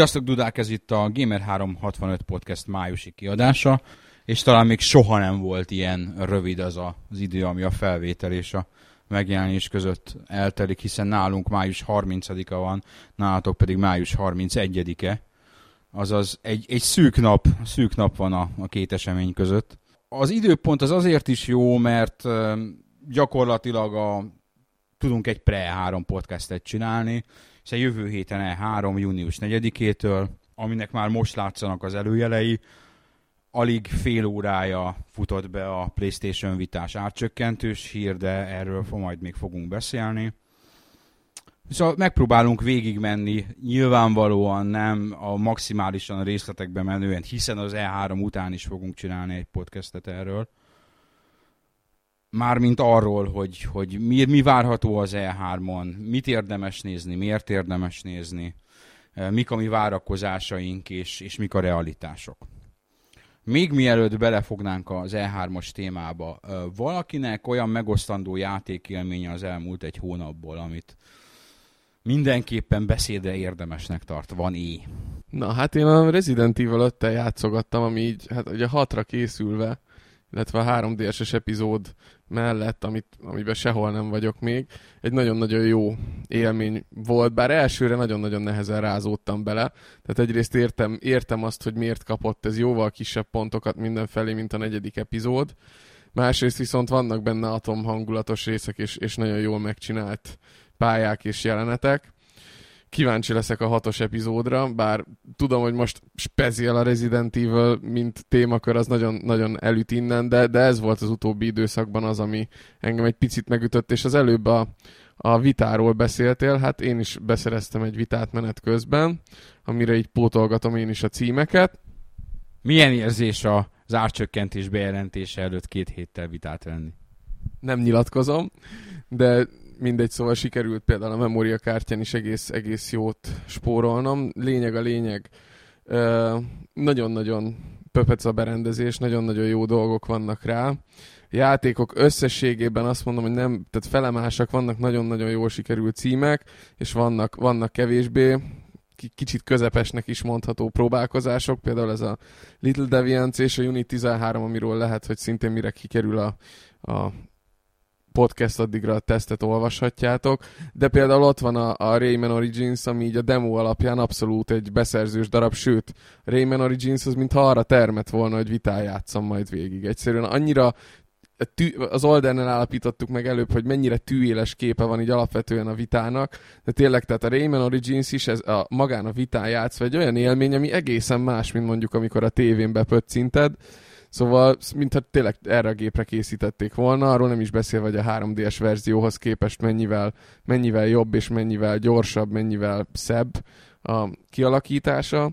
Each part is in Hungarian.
Sziasztok, Dudák! Ez itt a Gamer365 Podcast májusi kiadása, és talán még soha nem volt ilyen rövid az a, az idő, ami a felvétel és a megjelenés között eltelik, hiszen nálunk május 30-a van, nálatok pedig május 31-e. Azaz egy, egy szűk nap, szűk nap van a, a két esemény között. Az időpont az azért is jó, mert gyakorlatilag a, tudunk egy pre-3 podcastet csinálni, hiszen jövő héten E3, június 4-től, aminek már most látszanak az előjelei, alig fél órája futott be a PlayStation vitás árcsökkentős hír, de erről majd még fogunk beszélni. Szóval megpróbálunk végigmenni, nyilvánvalóan nem a maximálisan részletekbe menően, hiszen az E3 után is fogunk csinálni egy podcastet erről. Mármint arról, hogy, hogy mi, mi várható az E3-on, mit érdemes nézni, miért érdemes nézni, eh, mik a mi várakozásaink és, és mik a realitások. Még mielőtt belefognánk az E3-os témába, eh, valakinek olyan megosztandó játékélménye az elmúlt egy hónapból, amit mindenképpen beszédre érdemesnek tart. Van é. Na, hát én a Resident Evil 5 játszogattam, ami így, hát ugye hatra készülve, illetve a 3DS-es epizód mellett, amit, amiben sehol nem vagyok még, egy nagyon-nagyon jó élmény volt, bár elsőre nagyon-nagyon nehezen rázódtam bele, tehát egyrészt értem, értem azt, hogy miért kapott ez jóval kisebb pontokat mindenfelé, mint a negyedik epizód, másrészt viszont vannak benne atomhangulatos részek, és, és nagyon jól megcsinált pályák és jelenetek. Kíváncsi leszek a hatos epizódra, bár tudom, hogy most speciál a Resident Evil, mint témakör, az nagyon, nagyon elüt innen, de, de ez volt az utóbbi időszakban az, ami engem egy picit megütött, és az előbb a, a vitáról beszéltél, hát én is beszereztem egy vitát menet közben, amire így pótolgatom én is a címeket. Milyen érzés az árcsökkentés bejelentése előtt két héttel vitát venni? nem nyilatkozom, de mindegy, szóval sikerült például a memóriakártyán is egész, egész jót spórolnom. Lényeg a lényeg, nagyon-nagyon pöpec a berendezés, nagyon-nagyon jó dolgok vannak rá. Játékok összességében azt mondom, hogy nem, tehát felemásak, vannak nagyon-nagyon jól sikerült címek, és vannak, vannak kevésbé ki- kicsit közepesnek is mondható próbálkozások, például ez a Little Deviants és a Unit 13, amiről lehet, hogy szintén mire kikerül a, a podcast addigra a tesztet olvashatjátok, de például ott van a, a Rayman Origins, ami így a demo alapján abszolút egy beszerzős darab, sőt, Rayman Origins az mintha arra termet volna, hogy vitál játszom majd végig. Egyszerűen annyira tű, az Oldernel állapítottuk meg előbb, hogy mennyire tűéles képe van így alapvetően a vitának, de tényleg, tehát a Rayman Origins is ez a, magán a vitán játszva egy olyan élmény, ami egészen más, mint mondjuk amikor a tévén bepöccinted, Szóval, mintha tényleg erre a gépre készítették volna, arról nem is beszélve, hogy a 3D-es verzióhoz képest mennyivel, mennyivel jobb és mennyivel gyorsabb, mennyivel szebb a kialakítása.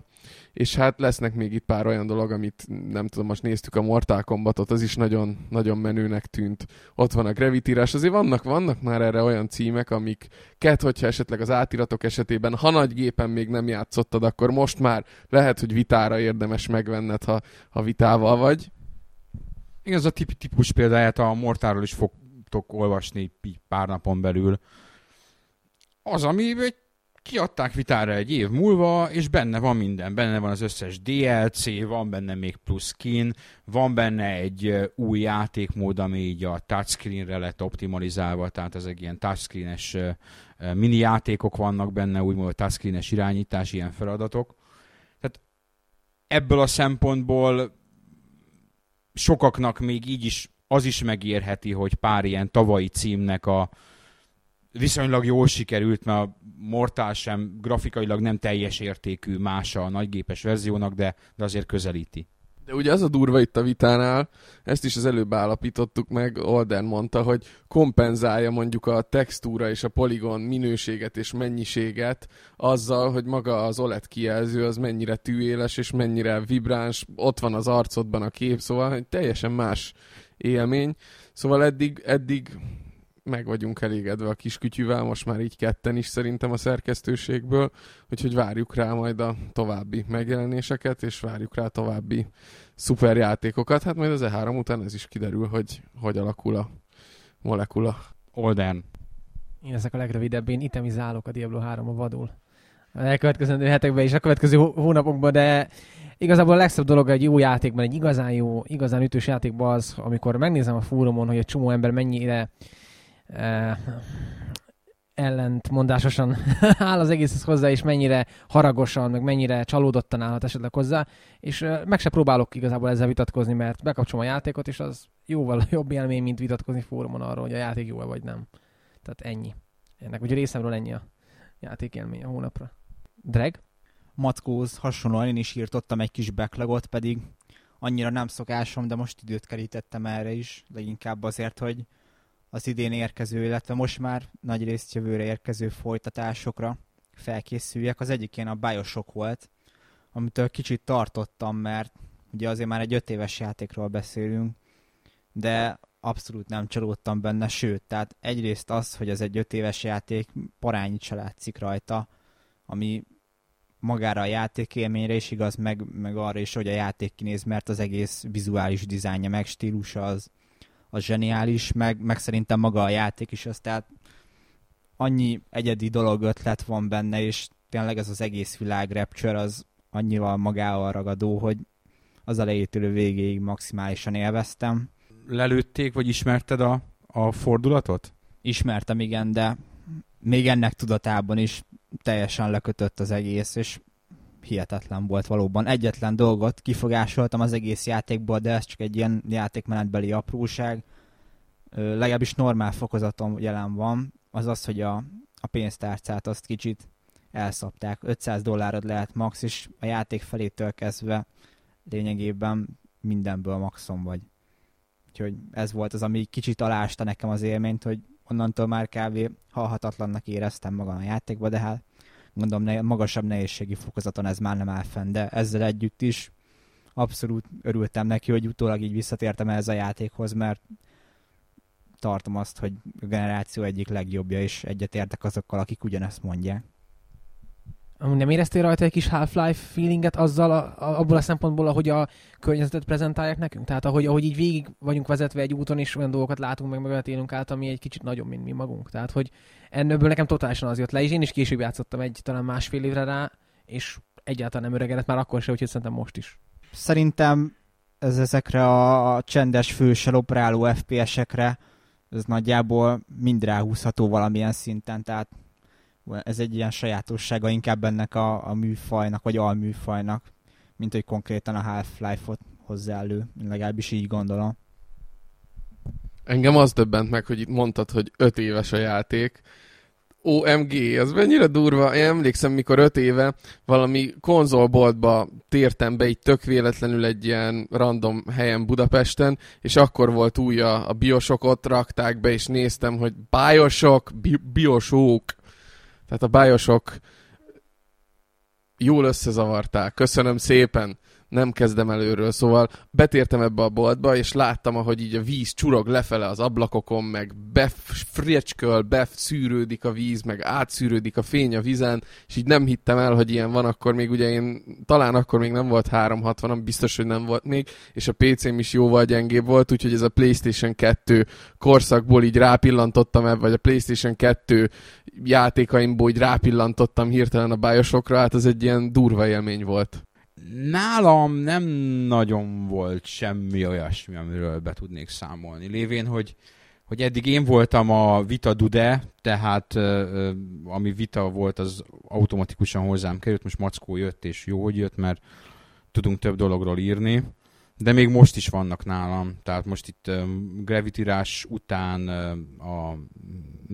És hát lesznek még itt pár olyan dolog, amit nem tudom, most néztük a Mortal Kombatot, az is nagyon, nagyon menőnek tűnt. Ott van a Gravity Rush, azért vannak, vannak már erre olyan címek, amik ket, hogyha esetleg az átiratok esetében, ha nagy gépen még nem játszottad, akkor most már lehet, hogy vitára érdemes megvenned, ha, ha vitával vagy. Igen, ez a tip- típus példáját a Mortáról is fogtok olvasni pár napon belül. Az, ami egy kiadták vitára egy év múlva, és benne van minden. Benne van az összes DLC, van benne még plusz skin, van benne egy új játékmód, ami így a touchscreenre lett optimalizálva, tehát ezek ilyen touchscreenes mini játékok vannak benne, úgymond touchscreenes irányítás, ilyen feladatok. Tehát ebből a szempontból sokaknak még így is az is megérheti, hogy pár ilyen tavalyi címnek a viszonylag jól sikerült, mert a Mortal sem grafikailag nem teljes értékű más a nagygépes verziónak, de, de azért közelíti. De ugye az a durva itt a vitánál, ezt is az előbb állapítottuk meg, Olden mondta, hogy kompenzálja mondjuk a textúra és a poligon minőséget és mennyiséget azzal, hogy maga az OLED kijelző az mennyire tűéles és mennyire vibráns, ott van az arcodban a kép, szóval hogy teljesen más élmény. Szóval eddig, eddig meg vagyunk elégedve a kis kütyűvel, most már így ketten is szerintem a szerkesztőségből, úgyhogy várjuk rá majd a további megjelenéseket, és várjuk rá további szuper játékokat. Hát majd az E3 után ez is kiderül, hogy hogy alakul a molekula. Olden. Én ezek a legrövidebb, én itemizálok a Diablo 3 a vadul. A elkövetkező hetekben és a következő hónapokban, de igazából a legszebb dolog egy jó játékban, egy igazán jó, igazán ütős játékban az, amikor megnézem a fórumon, hogy egy csomó ember mennyire eh, ellentmondásosan áll az egészhez hozzá, és mennyire haragosan, meg mennyire csalódottan állhat esetleg hozzá, és eh, meg se próbálok igazából ezzel vitatkozni, mert bekapcsolom a játékot, és az jóval jobb élmény, mint vitatkozni fórumon arról, hogy a játék jó-e vagy nem. Tehát ennyi. Ennek, vagy részemről ennyi a játékélmény a hónapra. Drag? Mackóz hasonlóan én is írtottam egy kis backlogot, pedig annyira nem szokásom, de most időt kerítettem erre is, leginkább azért, hogy az idén érkező, illetve most már nagy részt jövőre érkező folytatásokra felkészüljek. Az egyik ilyen a Bioshock volt, amitől kicsit tartottam, mert ugye azért már egy öt éves játékról beszélünk, de abszolút nem csalódtam benne, sőt, tehát egyrészt az, hogy ez egy öt éves játék, parányit se látszik rajta, ami magára a játékélményre is igaz, meg, meg arra is, hogy a játék kinéz, mert az egész vizuális dizájnja, meg stílusa az, az zseniális, meg, meg szerintem maga a játék is az, tehát annyi egyedi dolog ötlet van benne, és tényleg ez az egész világ Rapture az annyival magával ragadó, hogy az elejétől végéig maximálisan élveztem. Lelőtték, vagy ismerted a, a fordulatot? Ismertem, igen, de még ennek tudatában is teljesen lekötött az egész, és hihetetlen volt valóban. Egyetlen dolgot kifogásoltam az egész játékból, de ez csak egy ilyen játékmenetbeli apróság. Ö, legalábbis normál fokozatom jelen van, az az, hogy a, a pénztárcát azt kicsit elszapták. 500 dollárod lehet max, és a játék felétől kezdve lényegében mindenből maxon vagy. Úgyhogy ez volt az, ami kicsit alásta nekem az élményt, hogy onnantól már kb. halhatatlannak éreztem magam a játékba, de hát mondom, ne, magasabb nehézségi fokozaton ez már nem áll fenn, de ezzel együtt is abszolút örültem neki, hogy utólag így visszatértem ez a játékhoz, mert tartom azt, hogy a generáció egyik legjobbja, és egyetértek azokkal, akik ugyanezt mondják. Nem éreztél rajta egy kis Half-Life feelinget azzal, a, a, abból a szempontból, ahogy a környezetet prezentálják nekünk? Tehát ahogy, ahogy így végig vagyunk vezetve egy úton, és olyan dolgokat látunk, meg meg élünk át, ami egy kicsit nagyobb, mint mi magunk. Tehát, hogy ennőből nekem totálisan az jött le, és én is később játszottam egy, talán másfél évre rá, és egyáltalán nem öregedett már akkor se, úgyhogy szerintem most is. Szerintem ez ezekre a csendes fősel operáló FPS-ekre ez nagyjából mind ráhúzható valamilyen szinten, tehát ez egy ilyen sajátossága inkább ennek a, a műfajnak, vagy alműfajnak, mint hogy konkrétan a Half-Life-ot hozzá elő. Legalábbis így gondolom. Engem az döbbent meg, hogy itt mondtad, hogy öt éves a játék. OMG, az mennyire durva. Én emlékszem, mikor öt éve valami konzolboltba tértem be így tök véletlenül egy ilyen random helyen Budapesten, és akkor volt új a, a Bioshockot, rakták be, és néztem, hogy Bioshock, Bi- Bioshock, tehát a bájosok jól összezavarták. Köszönöm szépen. Nem kezdem előről, szóval betértem ebbe a boltba, és láttam, ahogy így a víz csurog lefele az ablakokon, meg befriecsköl, beszűrődik a víz, meg átszűrődik a fény a vizen, és így nem hittem el, hogy ilyen van, akkor még ugye én, talán akkor még nem volt 360, biztos, hogy nem volt még, és a PC-m is jóval gyengébb volt, úgyhogy ez a PlayStation 2 korszakból így rápillantottam ebbe, vagy a PlayStation 2 játékaimból így rápillantottam hirtelen a bájosokra, hát ez egy ilyen durva élmény volt. Nálam nem nagyon volt semmi olyasmi, amiről be tudnék számolni. Lévén, hogy, hogy eddig én voltam a Vita Dude, tehát ami Vita volt, az automatikusan hozzám került, most Mackó jött, és jó, hogy jött, mert tudunk több dologról írni. De még most is vannak nálam, tehát most itt Gravity Rush után a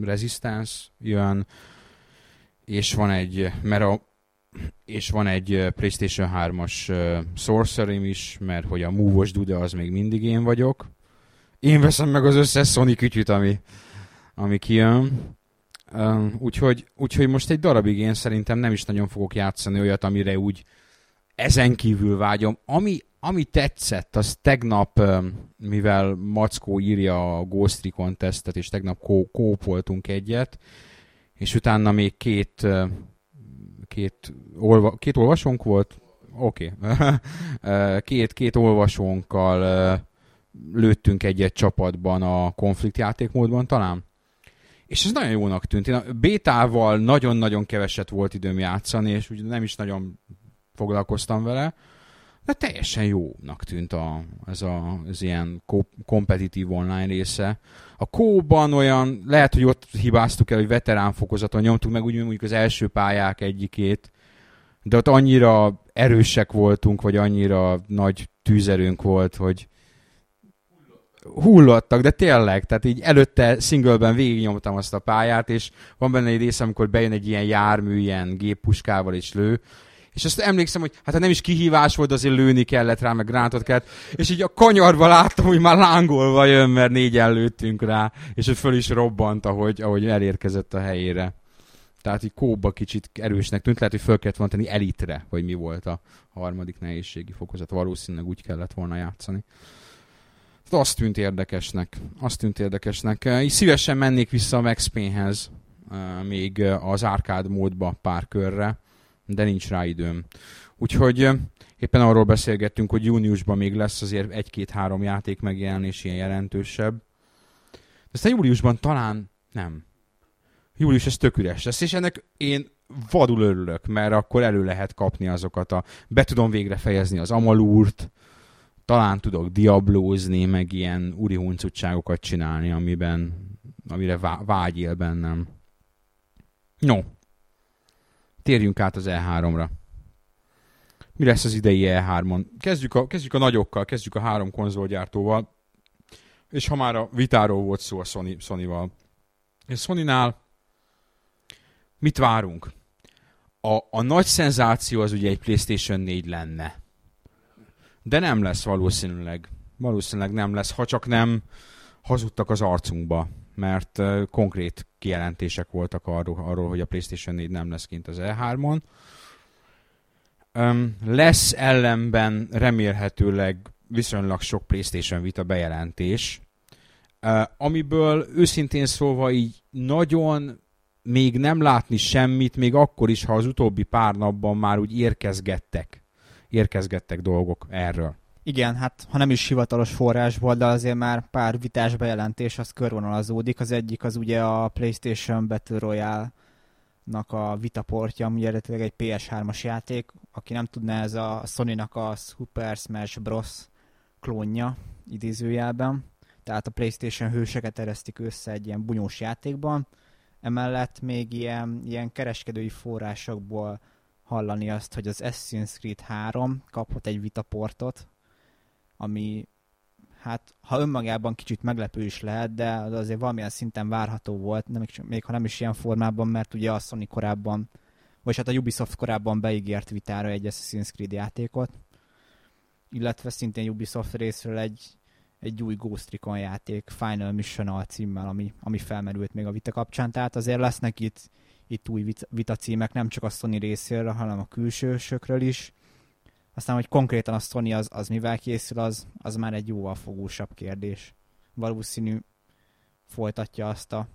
Resistance jön, és van egy, mert a és van egy PlayStation 3-as Sorcery is, mert hogy a Move-os Dude az még mindig én vagyok. Én veszem meg az összes Sony kütyüt, ami, ami kijön. Uh, úgyhogy, úgyhogy most egy darabig én szerintem nem is nagyon fogok játszani olyat, amire úgy ezen kívül vágyom. Ami, ami tetszett, az tegnap, mivel Mackó írja a Ghost Recon tesztet, és tegnap kó- kópoltunk egyet, és utána még két, két, olva, két olvasónk volt, oké, okay. két, két olvasónkkal lőttünk egyet csapatban a konflikt játékmódban talán. És ez nagyon jónak tűnt. Én a bétával nagyon-nagyon keveset volt időm játszani, és úgy nem is nagyon foglalkoztam vele, de teljesen jónak tűnt a, ez a, az ilyen ko- kompetitív online része. A kóban olyan, lehet, hogy ott hibáztuk el, hogy veterán fokozaton nyomtuk meg, úgy mondjuk az első pályák egyikét, de ott annyira erősek voltunk, vagy annyira nagy tűzerőnk volt, hogy hullottak, de tényleg, tehát így előtte singleben végignyomtam azt a pályát, és van benne egy rész, amikor bejön egy ilyen jármű, ilyen géppuskával és lő, és azt emlékszem, hogy hát nem is kihívás volt, azért lőni kellett rá, meg gránátot kellett, és így a kanyarba láttam, hogy már lángolva jön, mert négyen lőttünk rá, és hogy föl is robbant, ahogy, ahogy elérkezett a helyére. Tehát így kóba kicsit erősnek tűnt, lehet, hogy föl kellett volna tenni elitre, vagy mi volt a harmadik nehézségi fokozat. Valószínűleg úgy kellett volna játszani. De azt tűnt érdekesnek. Azt tűnt érdekesnek. Így szívesen mennék vissza a Max Payne-hez, még az árkád módba pár körre, de nincs rá időm. Úgyhogy éppen arról beszélgettünk, hogy júniusban még lesz azért egy-két-három játék megjelenés ilyen jelentősebb. De aztán júliusban talán nem. Július ez tök üres lesz, és ennek én vadul örülök, mert akkor elő lehet kapni azokat a... Be tudom végre fejezni az Amalúrt, talán tudok diablózni, meg ilyen úri huncutságokat csinálni, amiben, amire vá- vágy él bennem. No. Térjünk át az E3-ra. Mi lesz az idei E3-on? Kezdjük a, kezdjük a nagyokkal, kezdjük a három konzolgyártóval. És ha már a vitáról volt szó a Sony, Sony-val. És Sony-nál mit várunk? A, a nagy szenzáció az ugye egy PlayStation 4 lenne de nem lesz valószínűleg. Valószínűleg nem lesz, ha csak nem hazudtak az arcunkba, mert konkrét kijelentések voltak arról, arról, hogy a PlayStation 4 nem lesz kint az E3-on. Um, lesz ellenben remélhetőleg viszonylag sok PlayStation Vita bejelentés, amiből őszintén szólva így nagyon még nem látni semmit, még akkor is, ha az utóbbi pár napban már úgy érkezgettek érkezgettek dolgok erről. Igen, hát ha nem is hivatalos forrásból, de azért már pár vitás bejelentés az körvonalazódik. Az egyik az ugye a PlayStation Battle Royale-nak a vitaportja, ami eredetileg egy PS3-as játék. Aki nem tudná, ez a Sony-nak a Super Smash Bros. klónja idézőjelben. Tehát a PlayStation hőseket eresztik össze egy ilyen bunyós játékban. Emellett még ilyen, ilyen kereskedői forrásokból hallani azt, hogy az Assassin's Creed 3 kapott egy vitaportot, ami hát ha önmagában kicsit meglepő is lehet, de az azért valamilyen szinten várható volt, nem, még ha nem is ilyen formában, mert ugye a Sony korábban, vagy hát a Ubisoft korábban beígért vitára egy Assassin's Creed játékot, illetve szintén Ubisoft részről egy, egy új Ghost Recon játék, Final Mission a címmel, ami, ami felmerült még a vita kapcsán, tehát azért lesznek itt itt új vita címek, nem csak a Sony részéről, hanem a külsősökről is. Aztán, hogy konkrétan a Sony az, az mivel készül, az, az már egy jóval fogósabb kérdés. Valószínű folytatja azt a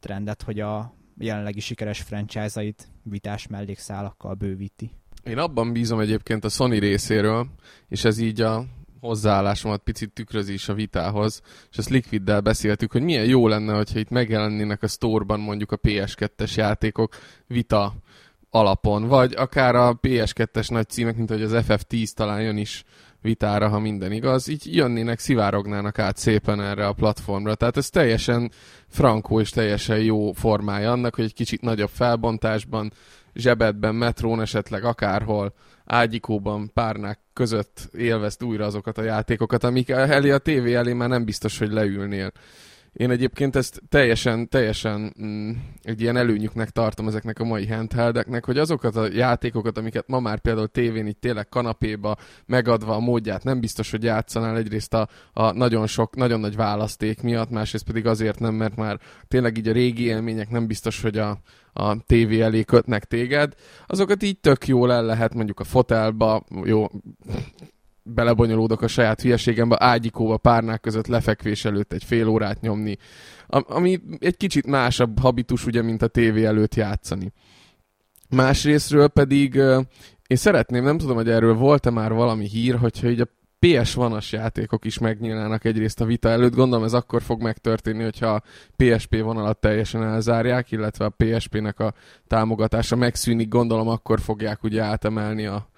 trendet, hogy a jelenlegi sikeres franchise-ait vitás mellékszálakkal bővíti. Én abban bízom egyébként a Sony részéről, és ez így a hozzáállásomat picit tükrözi is a vitához, és ezt Liquiddel beszéltük, hogy milyen jó lenne, hogyha itt megjelennének a store-ban mondjuk a PS2-es játékok vita alapon, vagy akár a PS2-es nagy címek, mint hogy az FF10 talán jön is vitára, ha minden igaz, így jönnének, szivárognának át szépen erre a platformra. Tehát ez teljesen frankó és teljesen jó formája annak, hogy egy kicsit nagyobb felbontásban, zsebedben, metrón esetleg akárhol ágyikóban párnák között élvezd újra azokat a játékokat, amik elé a tévé elé már nem biztos, hogy leülnél. Én egyébként ezt teljesen, teljesen mm, egy ilyen előnyüknek tartom ezeknek a mai handheldeknek, hogy azokat a játékokat, amiket ma már például tévén így tényleg kanapéba megadva a módját, nem biztos, hogy játszanál egyrészt a, a nagyon sok, nagyon nagy választék miatt, másrészt pedig azért nem, mert már tényleg így a régi élmények nem biztos, hogy a, a tévé elé kötnek téged, azokat így tök jól el lehet mondjuk a fotelba, jó, belebonyolódok a saját hülyeségembe, ágyikóba párnák között lefekvés előtt egy fél órát nyomni, ami egy kicsit másabb habitus, ugye, mint a tévé előtt játszani. Másrésztről pedig én szeretném, nem tudom, hogy erről volt-e már valami hír, hogyha így a PS vanas játékok is megnyílnának egyrészt a vita előtt. Gondolom ez akkor fog megtörténni, hogyha a PSP vonalat teljesen elzárják, illetve a PSP-nek a támogatása megszűnik. Gondolom akkor fogják ugye átemelni a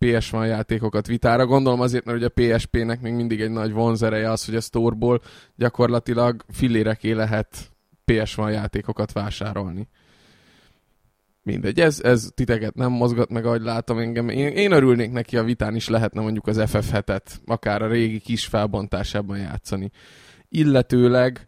PS1 játékokat vitára. Gondolom azért, mert ugye a PSP-nek még mindig egy nagy vonzereje az, hogy a store gyakorlatilag filléreké lehet PS1 játékokat vásárolni. Mindegy, ez, ez titeket nem mozgat meg, ahogy látom engem. Én, én örülnék neki, a vitán is lehetne mondjuk az FF7-et, akár a régi kis felbontásában játszani. Illetőleg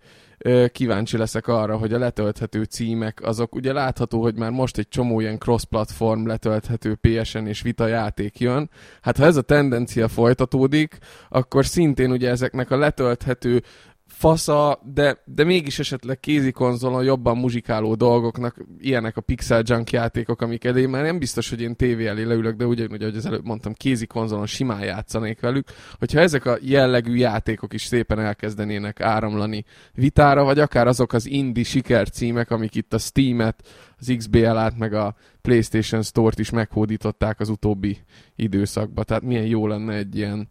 kíváncsi leszek arra, hogy a letölthető címek, azok ugye látható, hogy már most egy csomó ilyen cross-platform letölthető PSN és Vita játék jön. Hát ha ez a tendencia folytatódik, akkor szintén ugye ezeknek a letölthető fasza, de, de mégis esetleg kézi konzolon jobban muzsikáló dolgoknak, ilyenek a Pixel Junk játékok, amik elé már nem biztos, hogy én tévé elé leülök, de ugyanúgy, ahogy az előbb mondtam, kézi konzolon simán játszanék velük, hogyha ezek a jellegű játékok is szépen elkezdenének áramlani vitára, vagy akár azok az indie sikercímek, amik itt a Steam-et, az XBL-át, meg a PlayStation Store-t is meghódították az utóbbi időszakban. Tehát milyen jó lenne egy ilyen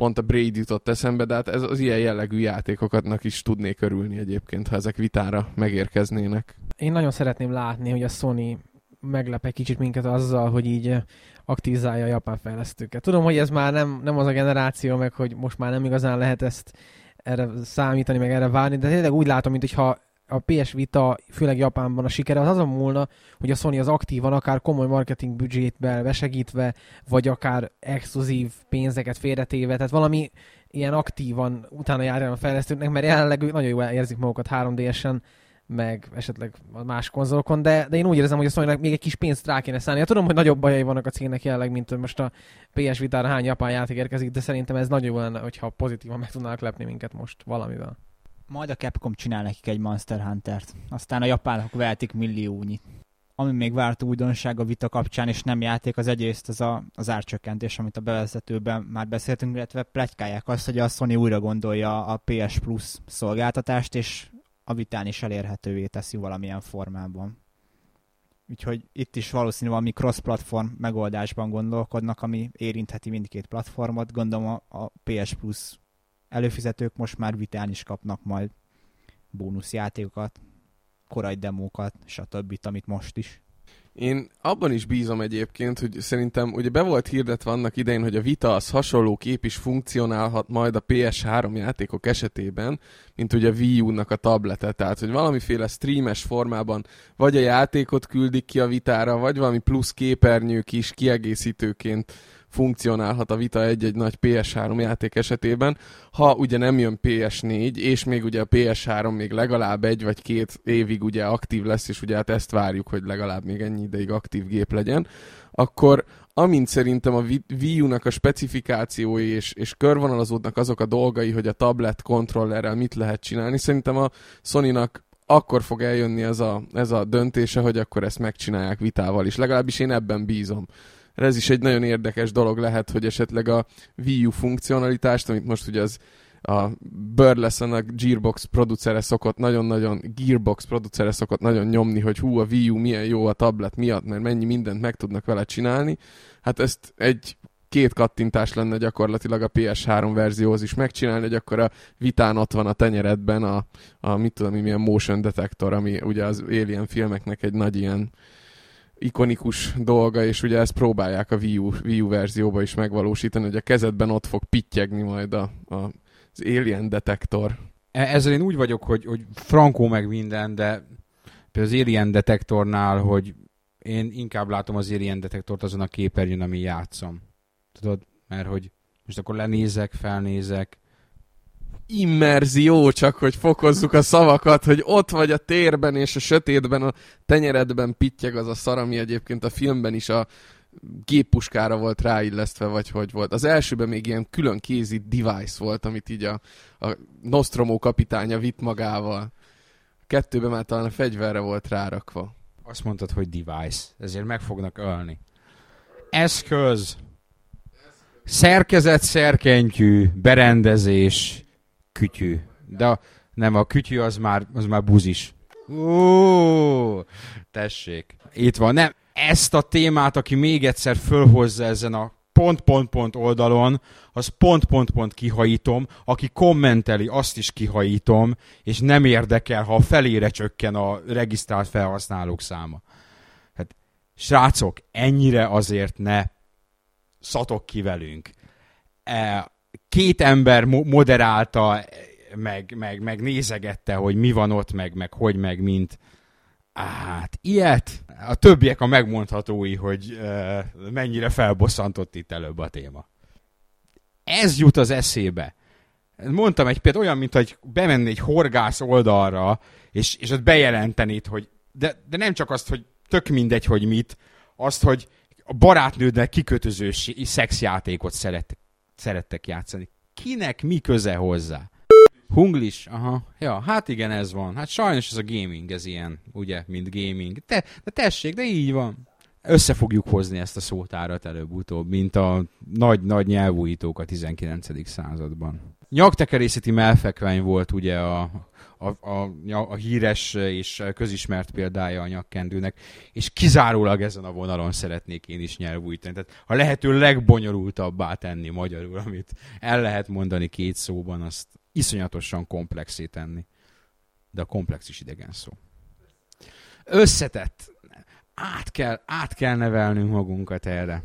pont a Braid jutott eszembe, de hát ez az ilyen jellegű játékokatnak is tudnék örülni egyébként, ha ezek vitára megérkeznének. Én nagyon szeretném látni, hogy a Sony meglep egy kicsit minket azzal, hogy így aktivizálja a japán fejlesztőket. Tudom, hogy ez már nem, nem az a generáció, meg hogy most már nem igazán lehet ezt erre számítani, meg erre várni, de tényleg úgy látom, mintha a PS Vita, főleg Japánban a sikere az azon múlna, hogy a Sony az aktívan, akár komoly marketing büdzsétbe besegítve, vagy akár exkluzív pénzeket félretéve, tehát valami ilyen aktívan utána járjon a fejlesztőknek, mert jelenleg nagyon jól érzik magukat 3D-esen, meg esetleg más konzolokon, de, de én úgy érzem, hogy a sony még egy kis pénzt rá kéne szállni. tudom, hogy nagyobb bajai vannak a cégnek jelenleg, mint most a PS Vitára hány japán játék érkezik, de szerintem ez nagyon jó lenne, hogyha pozitívan meg tudnának lepni minket most valamivel. Majd a Capcom csinál nekik egy Monster Hunter-t. Aztán a japánok vehetik milliónyi. Ami még várt újdonság a vita kapcsán, és nem játék, az egyrészt az a, az árcsökkentés, amit a bevezetőben már beszéltünk, illetve pletykálják azt, hogy a Sony újra gondolja a PS Plus szolgáltatást, és a vitán is elérhetővé teszi valamilyen formában. Úgyhogy itt is valószínűleg valami cross-platform megoldásban gondolkodnak, ami érintheti mindkét platformot. Gondolom a, a PS Plus előfizetők most már vitán is kapnak majd bónuszjátékokat, korai demókat, stb. amit most is. Én abban is bízom egyébként, hogy szerintem ugye be volt hirdetve annak idején, hogy a Vita az hasonló kép is funkcionálhat majd a PS3 játékok esetében, mint ugye a Wii U-nak a tablete. Tehát, hogy valamiféle streames formában vagy a játékot küldik ki a Vitára, vagy valami plusz képernyők is kiegészítőként funkcionálhat a vita egy-egy nagy PS3 játék esetében, ha ugye nem jön PS4, és még ugye a PS3 még legalább egy vagy két évig ugye aktív lesz, és ugye hát ezt várjuk, hogy legalább még ennyi ideig aktív gép legyen, akkor amint szerintem a Wii U-nak a specifikációi és, és körvonalazódnak azok a dolgai, hogy a tablet kontrollerrel mit lehet csinálni, szerintem a Sony-nak akkor fog eljönni ez a, ez a döntése, hogy akkor ezt megcsinálják vitával is. Legalábbis én ebben bízom ez is egy nagyon érdekes dolog lehet, hogy esetleg a Wii U funkcionalitást, amit most ugye az a Burleson, a Gearbox producere szokott nagyon-nagyon, Gearbox producere szokott nagyon nyomni, hogy hú, a Wii U milyen jó a tablet miatt, mert mennyi mindent meg tudnak vele csinálni. Hát ezt egy két kattintás lenne gyakorlatilag a PS3 verzióhoz is megcsinálni, hogy akkor a vitán ott van a tenyeredben a, a mit tudom, milyen motion detektor, ami ugye az Alien filmeknek egy nagy ilyen ikonikus dolga, és ugye ezt próbálják a Wii U, Wii U verzióba is megvalósítani, hogy a kezedben ott fog pittyegni majd a, a, az Alien detektor. E, ezzel én úgy vagyok, hogy, hogy frankó meg minden, de például az Alien detektornál, hogy én inkább látom az Alien detektort azon a képernyőn, ami játszom. Tudod? Mert hogy most akkor lenézek, felnézek, immerzió, csak hogy fokozzuk a szavakat, hogy ott vagy a térben és a sötétben, a tenyeredben pittyeg az a szar, ami egyébként a filmben is a géppuskára volt ráillesztve, vagy hogy volt. Az elsőben még ilyen külön kézi device volt, amit így a, a Nostromo kapitánya vitt magával. A kettőben már talán a fegyverre volt rárakva. Azt mondtad, hogy device. Ezért meg fognak ölni. Eszköz. Szerkezet, szerkentyű, berendezés, kütyű. De a, nem, a kütyű az már, az már buzis. Ó, tessék. Itt van. Nem, ezt a témát, aki még egyszer fölhozza ezen a pont-pont-pont oldalon, az pont-pont-pont kihajítom, aki kommenteli, azt is kihajítom, és nem érdekel, ha a felére csökken a regisztrált felhasználók száma. Hát, srácok, ennyire azért ne szatok ki velünk. E, két ember mo- moderálta, meg, meg, meg nézegette, hogy mi van ott, meg, meg hogy, meg mint. Hát, ilyet? A többiek a megmondhatói, hogy e, mennyire felbosszantott itt előbb a téma. Ez jut az eszébe. Mondtam egy példát, olyan, mint hogy bemenni egy horgász oldalra, és, és ott bejelentenéd, hogy de, de nem csak azt, hogy tök mindegy, hogy mit, azt, hogy a barátnődnek kikötöző szexjátékot szeret, szerettek játszani. Kinek mi köze hozzá? Hunglis, aha. Ja, hát igen, ez van. Hát sajnos ez a gaming, ez ilyen, ugye, mint gaming. Te, de tessék, de így van. Össze fogjuk hozni ezt a szótárat előbb-utóbb, mint a nagy-nagy nyelvújítók a 19. században. Nyaktekerészeti melfekvány volt ugye a, a, a, a híres és közismert példája a nyakkendőnek, és kizárólag ezen a vonalon szeretnék én is nyelvújítani. Tehát a lehető legbonyolultabbá tenni magyarul, amit el lehet mondani két szóban, azt iszonyatosan komplexé tenni. De a komplex is idegen szó. Összetett. Át kell, át kell nevelnünk magunkat erre.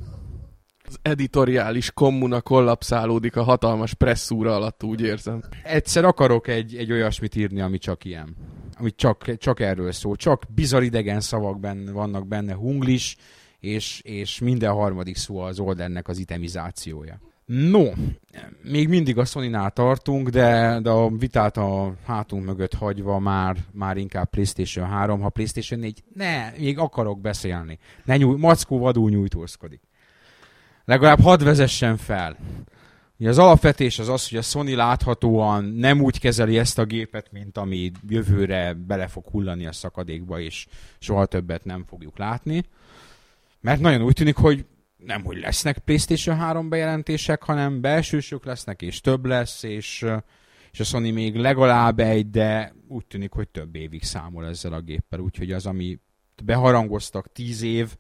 Az editoriális kommuna kollapszálódik a hatalmas presszúra alatt, úgy érzem. Egyszer akarok egy, egy olyasmit írni, ami csak ilyen. Ami csak, csak erről szól. Csak bizarr idegen szavak benne, vannak benne, hunglis, és, és minden harmadik szó az Oldennek az itemizációja. No, még mindig a sony tartunk, de, de a vitát a hátunk mögött hagyva már, már inkább PlayStation 3, ha PlayStation 4, ne, még akarok beszélni. Ne nyúj, mackó vadul nyújtózkodik. Legalább hadd vezessen fel. Ugye az alapvetés az az, hogy a Sony láthatóan nem úgy kezeli ezt a gépet, mint ami jövőre bele fog hullani a szakadékba, és soha többet nem fogjuk látni. Mert nagyon úgy tűnik, hogy nem, hogy lesznek PlayStation 3 bejelentések, hanem belsősök lesznek, és több lesz, és, és a Sony még legalább egy, de úgy tűnik, hogy több évig számol ezzel a géppel, úgyhogy az, ami beharangoztak tíz év,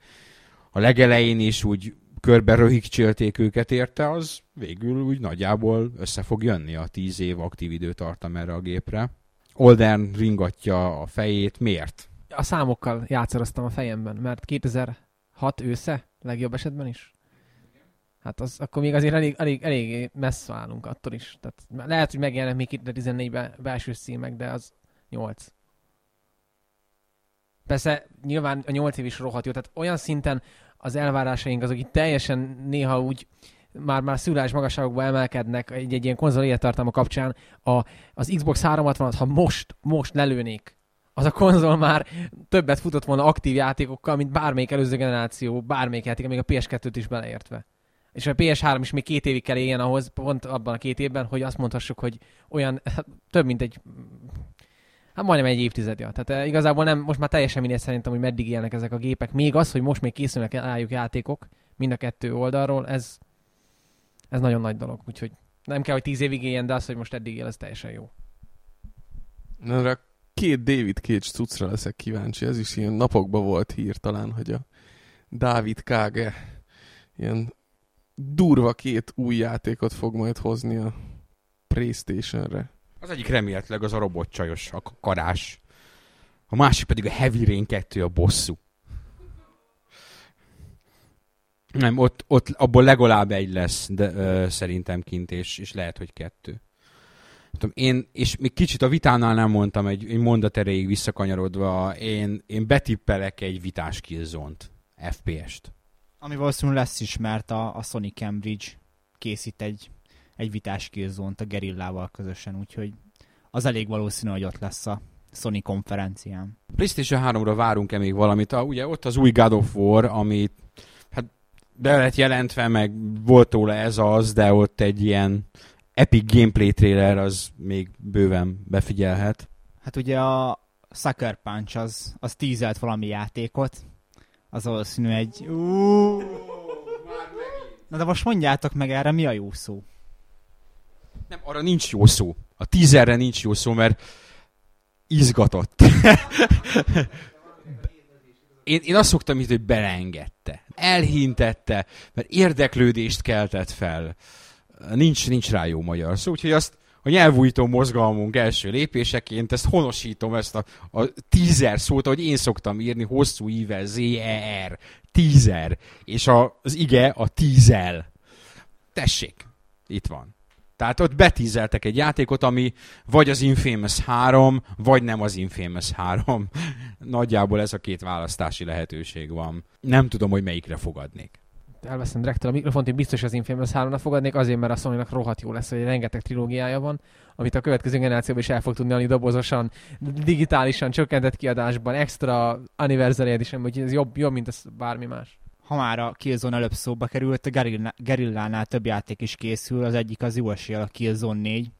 a legelején is úgy körbe röhigcsélték őket érte, az végül úgy nagyjából össze fog jönni a tíz év aktív időtartam erre a gépre. Oldern ringatja a fejét. Miért? A számokkal játszoroztam a fejemben, mert 2006 ősze, legjobb esetben is. Hát az, akkor még azért elég, elég, elég messze állunk attól is. Tehát lehet, hogy megjelennek még 2014-ben belső címek, de az 8. Persze nyilván a 8 év is rohadt jó, tehát olyan szinten az elvárásaink azok itt teljesen néha úgy már, már szülás magasságokba emelkednek egy, egy ilyen konzol élettartalma kapcsán. A, az Xbox 360 ha most, most lelőnék, az a konzol már többet futott volna aktív játékokkal, mint bármelyik előző generáció, bármelyik játék, még a PS2-t is beleértve. És a PS3 is még két évig kell éljen ahhoz, pont abban a két évben, hogy azt mondhassuk, hogy olyan több mint egy hát majdnem egy évtizedja. Tehát eh, igazából nem, most már teljesen mindegy szerintem, hogy meddig élnek ezek a gépek. Még az, hogy most még készülnek rájuk játékok, mind a kettő oldalról, ez, ez nagyon nagy dolog. Úgyhogy nem kell, hogy tíz évig éljen, de az, hogy most eddig él, ez teljesen jó. Na, de két David Cage cuccra leszek kíváncsi. Ez is ilyen napokban volt hír talán, hogy a David Kage ilyen durva két új játékot fog majd hozni a Playstation-re. Az egyik remélhetőleg az a robotcsajos, a karás. A másik pedig a Heavy Rain 2, a bosszú. Nem, ott, ott abból legalább egy lesz, de ö, szerintem kint, és, és lehet, hogy kettő. Tudom, én, és még kicsit a vitánál nem mondtam, egy, egy mondat erejéig visszakanyarodva, én, én betippelek egy vitás killzone-t, FPS-t. Ami valószínűleg lesz is, mert a, a Sony Cambridge készít egy egy vitás killzone a gerillával közösen, úgyhogy az elég valószínű, hogy ott lesz a Sony konferencián. PlayStation 3-ra várunk-e még valamit? A, ugye ott az új God of War, amit hát be lett jelentve, meg volt tőle ez az, de ott egy ilyen epic gameplay trailer az még bőven befigyelhet. Hát ugye a Sucker Punch az, az tízelt valami játékot, az valószínű egy... Uh, Na de most mondjátok meg erre, mi a jó szó? Nem, arra nincs jó szó. A tízerre nincs jó szó, mert izgatott. én, én azt szoktam itt, hogy beleengedte. Elhintette, mert érdeklődést keltett fel. Nincs, nincs rá jó magyar szó, úgyhogy azt a nyelvújtó mozgalmunk első lépéseként ezt honosítom, ezt a, a tízer szót, ahogy én szoktam írni, hosszú íve, Z-E-R, tízer, és a, az ige a tízel. Tessék, itt van. Tehát ott betízeltek egy játékot, ami vagy az Infamous 3, vagy nem az Infamous 3. Nagyjából ez a két választási lehetőség van. Nem tudom, hogy melyikre fogadnék elveszem direkt a mikrofont, én biztos az Infamous 3 fogadnék, azért, mert a sony rohadt jó lesz, hogy rengeteg trilógiája van, amit a következő generációban is el fog tudni adni dobozosan, digitálisan, csökkentett kiadásban, extra anniversary edition, hogy ez jobb, jobb, mint ez bármi más. Ha már a Killzone előbb szóba került, a Gerillánál több játék is készül, az egyik az USL, a Killzone 4.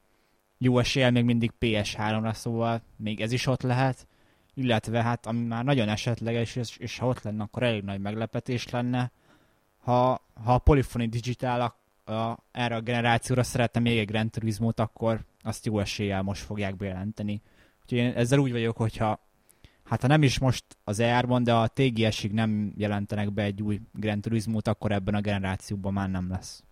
USL még mindig PS3-ra, szóval még ez is ott lehet illetve hát ami már nagyon esetleges, és, és ha ott lenne, akkor elég nagy meglepetés lenne, ha, ha a Polyphony Digital a, a, erre a generációra szeretne még egy Gran Turismo-t, akkor azt jó eséllyel most fogják bejelenteni. Úgyhogy én ezzel úgy vagyok, hogyha hát ha nem is most az ER-ban, de a TGS-ig nem jelentenek be egy új Gran Turismo-t, akkor ebben a generációban már nem lesz.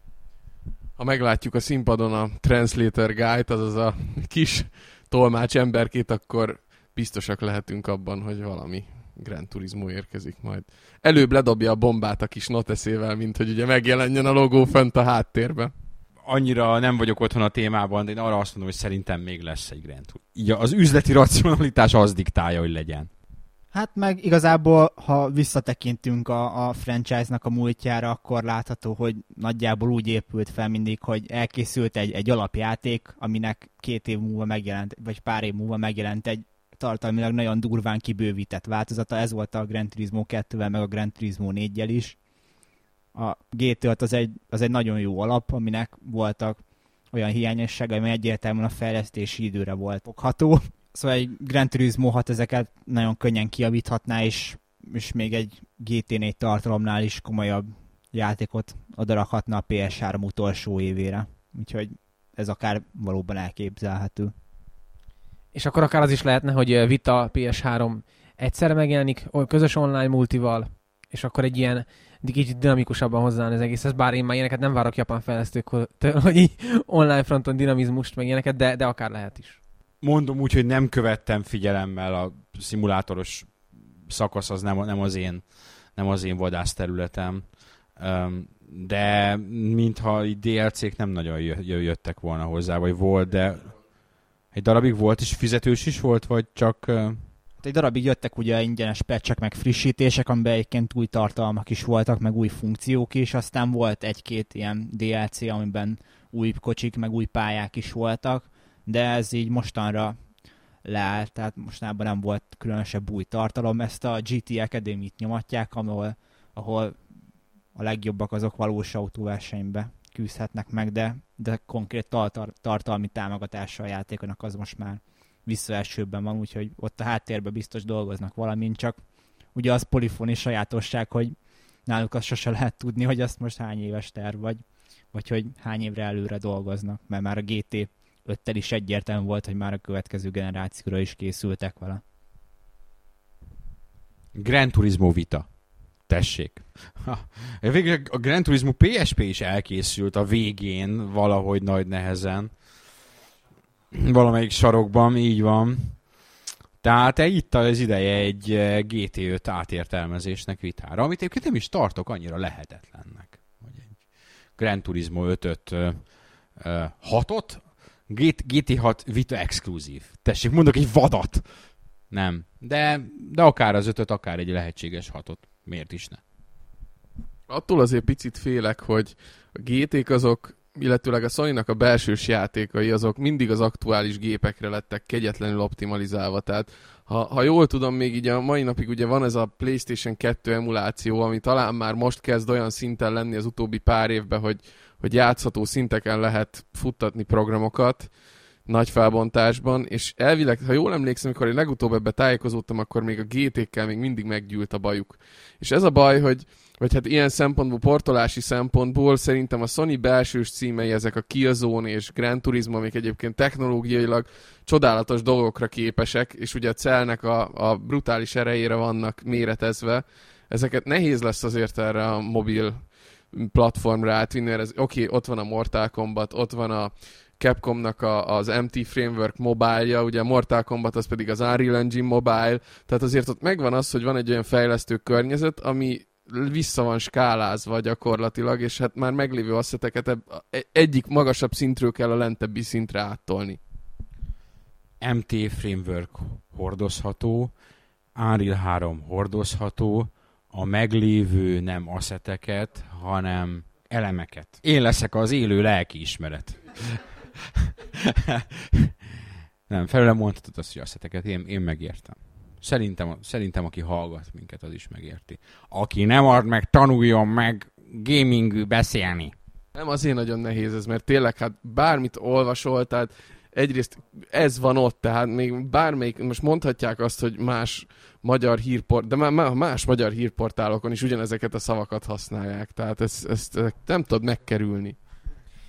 Ha meglátjuk a színpadon a Translator Guide, azaz a kis tolmács emberkét, akkor biztosak lehetünk abban, hogy valami Grand Turismo érkezik majd. Előbb ledobja a bombát a kis noteszével, mint hogy ugye megjelenjen a logó fent a háttérben. Annyira nem vagyok otthon a témában, de én arra azt mondom, hogy szerintem még lesz egy Grand Turismo. Így az üzleti racionalitás az diktálja, hogy legyen. Hát meg igazából, ha visszatekintünk a, a franchise-nak a múltjára, akkor látható, hogy nagyjából úgy épült fel mindig, hogy elkészült egy, egy alapjáték, aminek két év múlva megjelent, vagy pár év múlva megjelent egy tartalmilag nagyon durván kibővített változata. Ez volt a Grand Turismo 2-vel, meg a Grand Turismo 4-jel is. A G-tört az egy, az egy nagyon jó alap, aminek voltak olyan hiányosságai, ami egyértelműen a fejlesztési időre volt fogható. Szóval egy Grand Turismo 6 ezeket nagyon könnyen kiavíthatná, és, és még egy GT4 tartalomnál is komolyabb játékot odarakhatna a PS3 utolsó évére. Úgyhogy ez akár valóban elképzelhető. És akkor akár az is lehetne, hogy Vita PS3 egyszerre megjelenik, közös online multival, és akkor egy ilyen kicsit dinamikusabban hozzáállni az egészhez, bár én már ilyeneket nem várok japán fejlesztőktől, hogy így online fronton dinamizmust, meg ilyeneket, de, de akár lehet is. Mondom úgy, hogy nem követtem figyelemmel a szimulátoros szakasz, az nem, nem az én nem az én vadászterületem. De mintha így DLC-k nem nagyon jöttek volna hozzá, vagy volt, de egy darabig volt, és fizetős is volt, vagy csak... Egy darabig jöttek ugye ingyenes patchek, meg frissítések, amiben egyébként új tartalmak is voltak, meg új funkciók is, aztán volt egy-két ilyen DLC, amiben új kocsik, meg új pályák is voltak, de ez így mostanra leállt, tehát mostanában nem volt különösebb új tartalom. Ezt a GT Academy-t nyomatják, ahol, ahol a legjobbak azok valós autóversenybe küzdhetnek meg, de, de konkrét tartal- tartalmi támogatása a játékonak az most már visszaesőben van, úgyhogy ott a háttérben biztos dolgoznak valamint, csak ugye az polifoni sajátosság, hogy náluk azt sose lehet tudni, hogy azt most hány éves terv vagy, vagy hogy hány évre előre dolgoznak, mert már a GT 5 is egyértelmű volt, hogy már a következő generációra is készültek vele. Gran Turismo Vita. Tessék. Végül a Gran Turismo PSP is elkészült a végén valahogy nagy nehezen. Valamelyik sarokban, így van. Tehát itt az ideje egy eh, GT5 átértelmezésnek vitára, amit egyébként nem is tartok annyira lehetetlennek. Hogy egy Gran Turismo 5-öt 6-ot, GT6 Vita exkluzív. Tessék, mondok egy vadat. Nem. De, de akár az 5 akár egy lehetséges 6-ot miért is ne? Attól azért picit félek, hogy a GT-k azok illetőleg a Sony-nak a belsős játékai azok mindig az aktuális gépekre lettek kegyetlenül optimalizálva, tehát ha, ha jól tudom, még így a mai napig ugye van ez a PlayStation 2 emuláció, ami talán már most kezd olyan szinten lenni az utóbbi pár évben, hogy, hogy játszható szinteken lehet futtatni programokat, nagy felbontásban, és elvileg, ha jól emlékszem, amikor én legutóbb ebbe tájékozódtam, akkor még a GT-kkel még mindig meggyűlt a bajuk. És ez a baj, hogy vagy hát ilyen szempontból, portolási szempontból szerintem a Sony belsős címei, ezek a Killzone és Gran Turismo, amik egyébként technológiailag csodálatos dolgokra képesek, és ugye a celnek a, a brutális erejére vannak méretezve, ezeket nehéz lesz azért erre a mobil platformra átvinni, mert oké, okay, ott van a Mortal Kombat, ott van a Capcomnak a, az MT Framework mobile ugye a Mortal Kombat az pedig az Unreal Engine mobile, tehát azért ott megvan az, hogy van egy olyan fejlesztő környezet, ami vissza van skálázva gyakorlatilag, és hát már meglévő asszeteket e- egyik magasabb szintről kell a lentebbi szintre áttolni. MT Framework hordozható, Unreal 3 hordozható, a meglévő nem asszeteket, hanem elemeket. Én leszek az élő lelkiismeret. nem, felőle mondhatod azt, hogy asszeteket, én, én megértem. Szerintem, szerintem, aki hallgat minket, az is megérti. Aki nem ad meg, tanuljon meg gaming beszélni. Nem azért nagyon nehéz ez, mert tényleg hát bármit olvasol, tehát egyrészt ez van ott, tehát még bármelyik, most mondhatják azt, hogy más magyar hírport, de más magyar hírportálokon is ugyanezeket a szavakat használják, tehát ezt, ezt nem tudod megkerülni.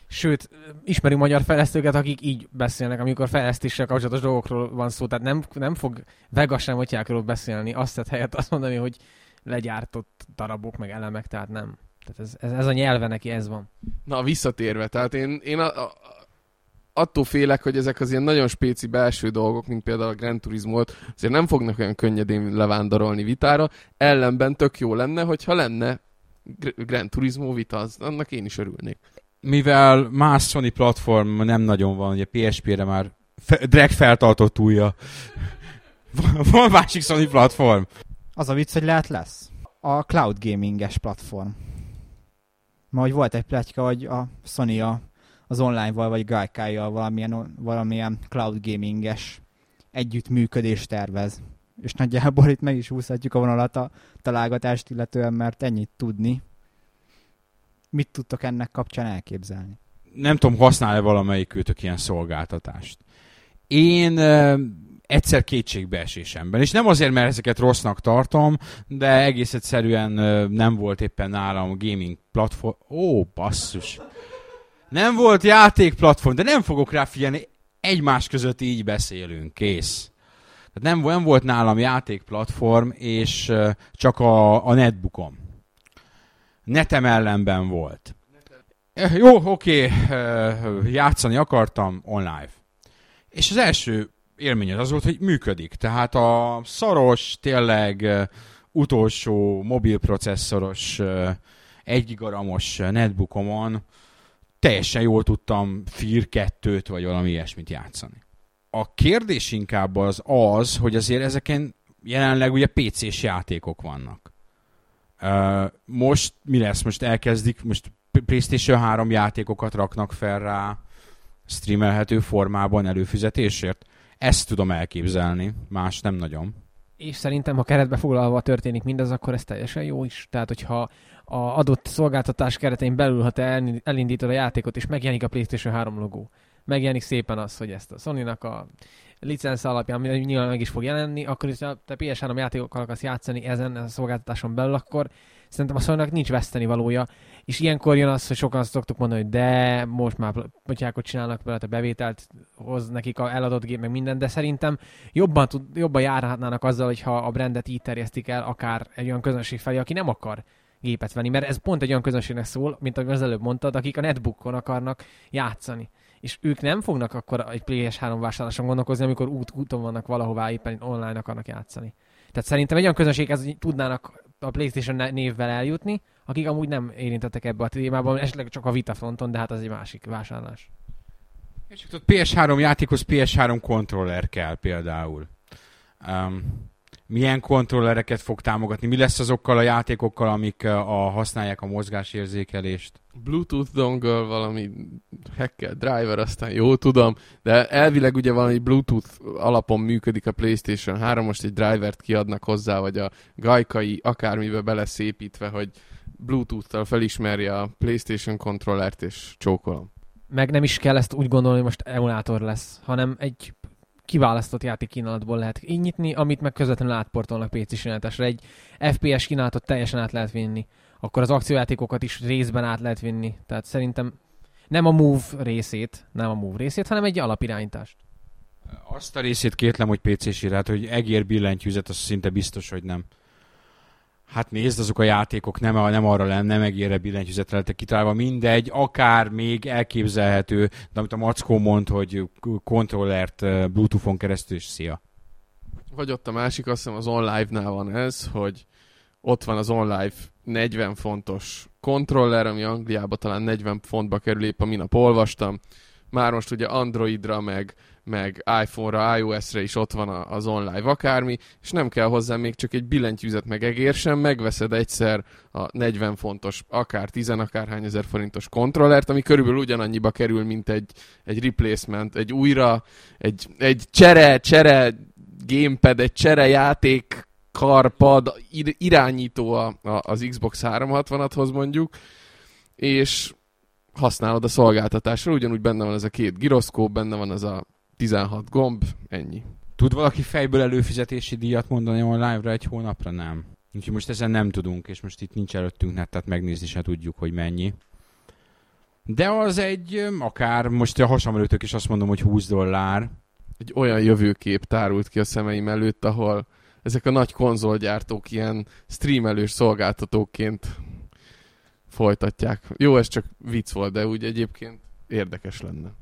Sőt, ismerünk magyar fejlesztőket, akik így beszélnek, amikor fejlesztéssel kapcsolatos dolgokról van szó. Tehát nem, nem fog Vegas sem atyákról beszélni, azt tett helyett azt mondani, hogy legyártott darabok, meg elemek, tehát nem. Tehát ez, ez, ez a nyelve neki, ez van. Na, visszatérve, tehát én, én a, a, attól félek, hogy ezek az ilyen nagyon spéci belső dolgok, mint például a Grand Turismo-t, azért nem fognak olyan könnyedén levándorolni vitára, ellenben tök jó lenne, hogyha lenne Grand Turismo vita, az, annak én is örülnék mivel más Sony platform nem nagyon van, ugye PSP-re már fe, direkt feltartott újja. van másik Sony platform. Az a vicc, hogy lehet lesz. A cloud gaminges platform. Ma hogy volt egy pletyka, hogy a Sony a, az online-val vagy Gaikai-jal valamilyen, valamilyen cloud gaminges együttműködést tervez. És nagyjából itt meg is húzhatjuk a vonalat a találgatást illetően, mert ennyit tudni, mit tudtok ennek kapcsán elképzelni? Nem tudom, használ-e valamelyikőtök ilyen szolgáltatást. Én egyszer kétségbeesésemben, és nem azért, mert ezeket rossznak tartom, de egész egyszerűen nem volt éppen nálam gaming platform. Ó, basszus! Nem volt játékplatform, de nem fogok rá figyelni, egymás között így beszélünk, kész. Tehát nem, nem volt nálam játékplatform, és uh, csak a, a netbookom netem ellenben volt. Eh, jó, oké, eh, játszani akartam online. És az első élmény az volt, hogy működik. Tehát a szaros, tényleg eh, utolsó mobilprocesszoros, egy gigaramos netbookomon teljesen jól tudtam FIR 2-t, vagy valami ilyesmit játszani. A kérdés inkább az az, hogy azért ezeken jelenleg ugye PC-s játékok vannak. Most mi lesz? Most elkezdik, most PlayStation 3 játékokat raknak fel rá streamelhető formában előfizetésért? Ezt tudom elképzelni, más nem nagyon. És szerintem, ha keretbe foglalva történik mindez, akkor ez teljesen jó is. Tehát, hogyha a adott szolgáltatás keretein belül, ha te elindítod a játékot, és megjelenik a PlayStation 3 logó, megjelenik szépen az, hogy ezt a Sony-nak a licensz alapján nyilván meg is fog jelenni, akkor is te PS3 játékokkal akarsz játszani ezen a szolgáltatáson belül, akkor szerintem a sony nincs veszteni valója, és ilyenkor jön az, hogy sokan azt szoktuk mondani, hogy de most már potyákot csinálnak vele, a bevételt hoz nekik a eladott gép, meg minden, de szerintem jobban, tud, jobban járhatnának azzal, hogyha a brandet így terjesztik el, akár egy olyan közönség felé, aki nem akar gépet venni, mert ez pont egy olyan közönségnek szól, mint ahogy az előbb mondtad, akik a netbookon akarnak játszani és ők nem fognak akkor egy PS3 vásárláson gondolkozni, amikor út, úton vannak valahová éppen online akarnak játszani. Tehát szerintem egy olyan közönséghez tudnának a PlayStation névvel eljutni, akik amúgy nem érintettek ebbe a témában, esetleg csak a Vita fronton, de hát az egy másik vásárlás. És ott PS3 játékhoz PS3 kontroller kell például. Um, milyen kontrollereket fog támogatni, mi lesz azokkal a játékokkal, amik a, használják a mozgásérzékelést. Bluetooth dongle, valami hacker driver, aztán jó tudom, de elvileg ugye valami Bluetooth alapon működik a PlayStation 3, most egy drivert kiadnak hozzá, vagy a gajkai akármibe beleszépítve, hogy Bluetooth-tal felismerje a PlayStation kontrollert, és csókolom. Meg nem is kell ezt úgy gondolni, hogy most emulátor lesz, hanem egy kiválasztott játék kínálatból lehet így nyitni, amit meg közvetlenül átportolnak PC-s Egy FPS kínálatot teljesen át lehet vinni. Akkor az akciójátékokat is részben át lehet vinni. Tehát szerintem nem a Move részét, nem a Move részét, hanem egy alapirányítást. Azt a részét kétlem, hogy PC-s hát hogy egér billentyűzet, az szinte biztos, hogy nem. Hát nézd, azok a játékok nem, nem arra lenne, nem egére billentyűzetre lettek kitalálva, mindegy, akár még elképzelhető, de amit a Mackó mond, hogy kontrollert Bluetooth-on keresztül, és szia. Vagy ott a másik, azt hiszem az OnLive-nál van ez, hogy ott van az OnLive 40 fontos kontroller, ami Angliában talán 40 fontba kerül, épp a minap olvastam. Már most ugye Androidra, meg meg iPhone-ra, iOS-re is ott van az online akármi, és nem kell hozzá még csak egy billentyűzet meg egér sem, megveszed egyszer a 40 fontos, akár 10 akárhány ezer forintos kontrollert, ami körülbelül ugyanannyiba kerül, mint egy, egy replacement, egy újra, egy, egy csere, csere gamepad, egy csere játék karpad, irányító a, a, az Xbox 360-athoz mondjuk, és használod a szolgáltatásra, ugyanúgy benne van ez a két giroszkóp, benne van ez a 16 gomb, ennyi. Tud valaki fejből előfizetési díjat mondani a live-ra egy hónapra? Nem. Úgyhogy most ezen nem tudunk, és most itt nincs előttünk net, tehát megnézni se tudjuk, hogy mennyi. De az egy, akár most a hasam előttök is azt mondom, hogy 20 dollár. Egy olyan jövőkép tárult ki a szemeim előtt, ahol ezek a nagy konzolgyártók ilyen streamelős szolgáltatóként folytatják. Jó, ez csak vicc volt, de úgy egyébként érdekes lenne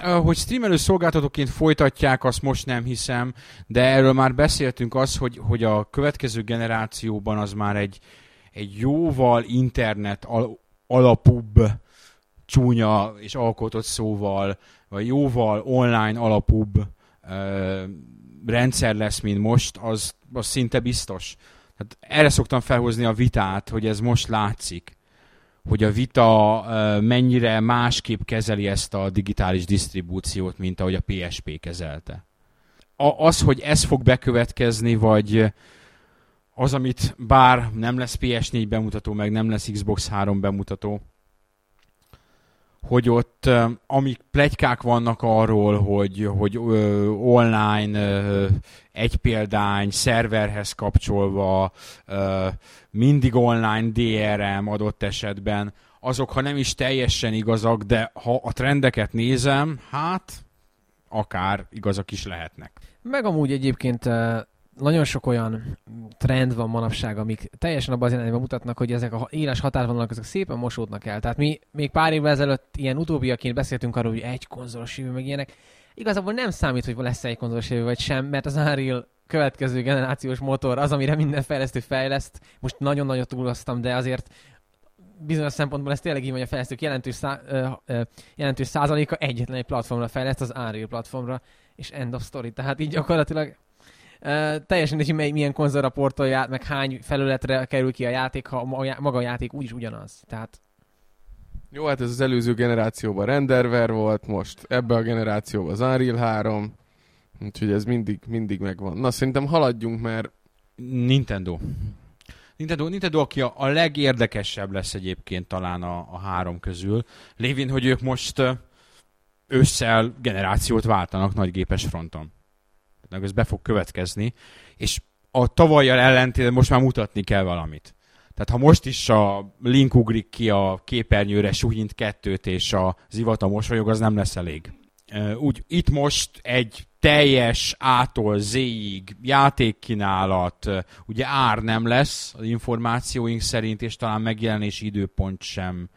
hogy streamelő szolgáltatóként folytatják, azt most nem hiszem, de erről már beszéltünk az, hogy, hogy a következő generációban az már egy, egy jóval internet al- alapúbb csúnya és alkotott szóval, vagy jóval online alapúbb ö, rendszer lesz, mint most, az, az szinte biztos. Tehát erre szoktam felhozni a vitát, hogy ez most látszik hogy a Vita mennyire másképp kezeli ezt a digitális disztribúciót, mint ahogy a PSP kezelte. A, az, hogy ez fog bekövetkezni, vagy az, amit bár nem lesz PS4 bemutató, meg nem lesz Xbox 3 bemutató, hogy ott amik plegykák vannak arról, hogy, hogy ö, online ö, egy példány, szerverhez kapcsolva, ö, mindig online DRM adott esetben, azok ha nem is teljesen igazak, de ha a trendeket nézem, hát akár igazak is lehetnek. Meg amúgy egyébként nagyon sok olyan trend van manapság, amik teljesen abban az irányban mutatnak, hogy ezek a éles határvonalak ezek szépen mosódnak el. Tehát mi még pár évvel ezelőtt ilyen utóbbiaként beszéltünk arról, hogy egy konzolos jövő, meg ilyenek. Igazából nem számít, hogy lesz egy konzolos jövő vagy sem, mert az Unreal következő generációs motor az, amire minden fejlesztő fejleszt. Most nagyon nagyon túloztam, de azért bizonyos szempontból ez tényleg így, hogy a fejlesztők jelentős, szá, ö, ö, jelentős százaléka egyetlen egy platformra fejleszt, az Unreal platformra, és end of story. Tehát így gyakorlatilag Uh, teljesen hogy mely, milyen konzolra portolja meg hány felületre kerül ki a játék, ha maga a játék úgyis ugyanaz. Tehát jó, hát ez az előző generációban Renderver volt, most ebbe a generációban az Unreal 3, úgyhogy ez mindig, mindig megvan. Na, szerintem haladjunk, mert... Nintendo. Nintendo, Nintendo aki a, a legérdekesebb lesz egyébként talán a, a három közül, lévén, hogy ők most ősszel generációt váltanak nagygépes fronton ez be fog következni, és a tavalyjal ellentétben most már mutatni kell valamit. Tehát ha most is a Link ugrik ki a képernyőre suhint kettőt, és a zivata mosolyog, az nem lesz elég. Úgy, itt most egy teljes A-tól Z-ig játékkínálat, ugye ár nem lesz az információink szerint, és talán megjelenési időpont sem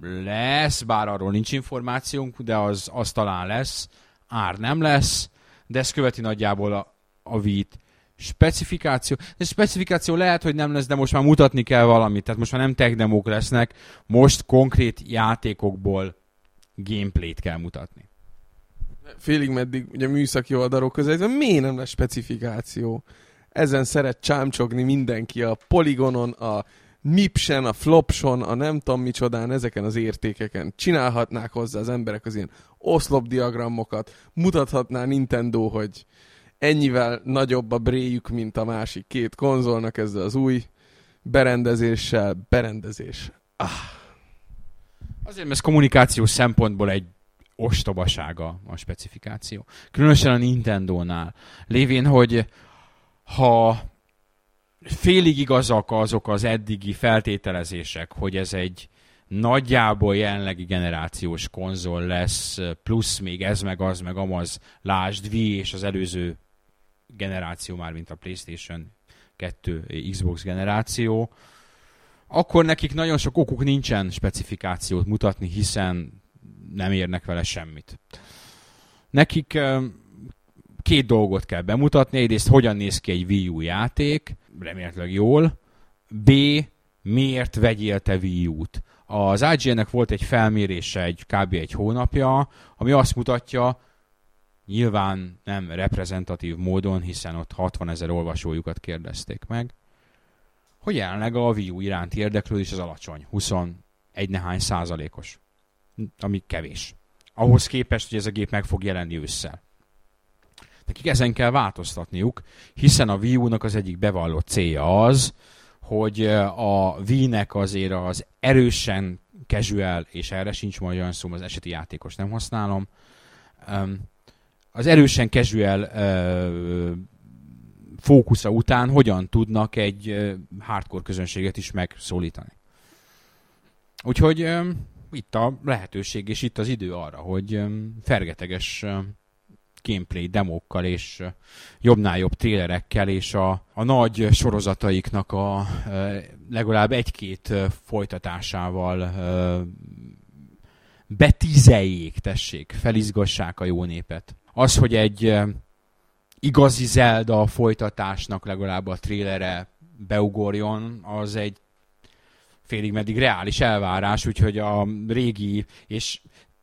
lesz, bár arról nincs információnk, de az, az talán lesz. Ár nem lesz, de ez követi nagyjából a, a vít. Specifikáció. De specifikáció lehet, hogy nem lesz, de most már mutatni kell valamit. Tehát most már nem tech demók lesznek, most konkrét játékokból gameplayt kell mutatni. Félig meddig ugye műszaki oldalról közelítve, miért nem lesz specifikáció? ezen szeret csámcsogni mindenki a poligonon, a Mipsen, a Flopson, a nem tudom micsodán, ezeken az értékeken. Csinálhatnák hozzá az emberek az ilyen oszlopdiagramokat, mutathatná Nintendo, hogy ennyivel nagyobb a bréjük, mint a másik két konzolnak ezzel az új berendezéssel. Berendezés. Ah. Azért, mert ez kommunikációs szempontból egy ostobasága a specifikáció. Különösen a Nintendo-nál. Lévén, hogy ha félig igazak azok az eddigi feltételezések, hogy ez egy nagyjából jelenlegi generációs konzol lesz, plusz még ez meg az meg amaz, lásd Wii és az előző generáció már, mint a PlayStation 2 Xbox generáció, akkor nekik nagyon sok okuk nincsen specifikációt mutatni, hiszen nem érnek vele semmit. Nekik két dolgot kell bemutatni. Egyrészt hogyan néz ki egy Wii U játék, remélhetőleg jól. B. Miért vegyél te Wii U-t? Az IGN-nek volt egy felmérése egy kb. egy hónapja, ami azt mutatja, nyilván nem reprezentatív módon, hiszen ott 60 ezer olvasójukat kérdezték meg, hogy jelenleg a Wii U iránti érdeklődés az alacsony, 21 nehány százalékos, ami kevés. Ahhoz képest, hogy ez a gép meg fog jelenni ősszel. Nekik ezen kell változtatniuk, hiszen a Wii U-nak az egyik bevallott célja az, hogy a Wii-nek azért az erősen casual, és erre sincs majd olyan szó, az eseti játékos nem használom, az erősen casual fókusza után hogyan tudnak egy hardcore közönséget is megszólítani. Úgyhogy itt a lehetőség és itt az idő arra, hogy fergeteges gameplay demókkal és jobbnál jobb trélerekkel és a, a nagy sorozataiknak a legalább egy-két folytatásával betizeljék, tessék, felizgassák a jó népet. Az, hogy egy igazi Zelda folytatásnak legalább a trélere beugorjon, az egy félig meddig reális elvárás, úgyhogy a régi és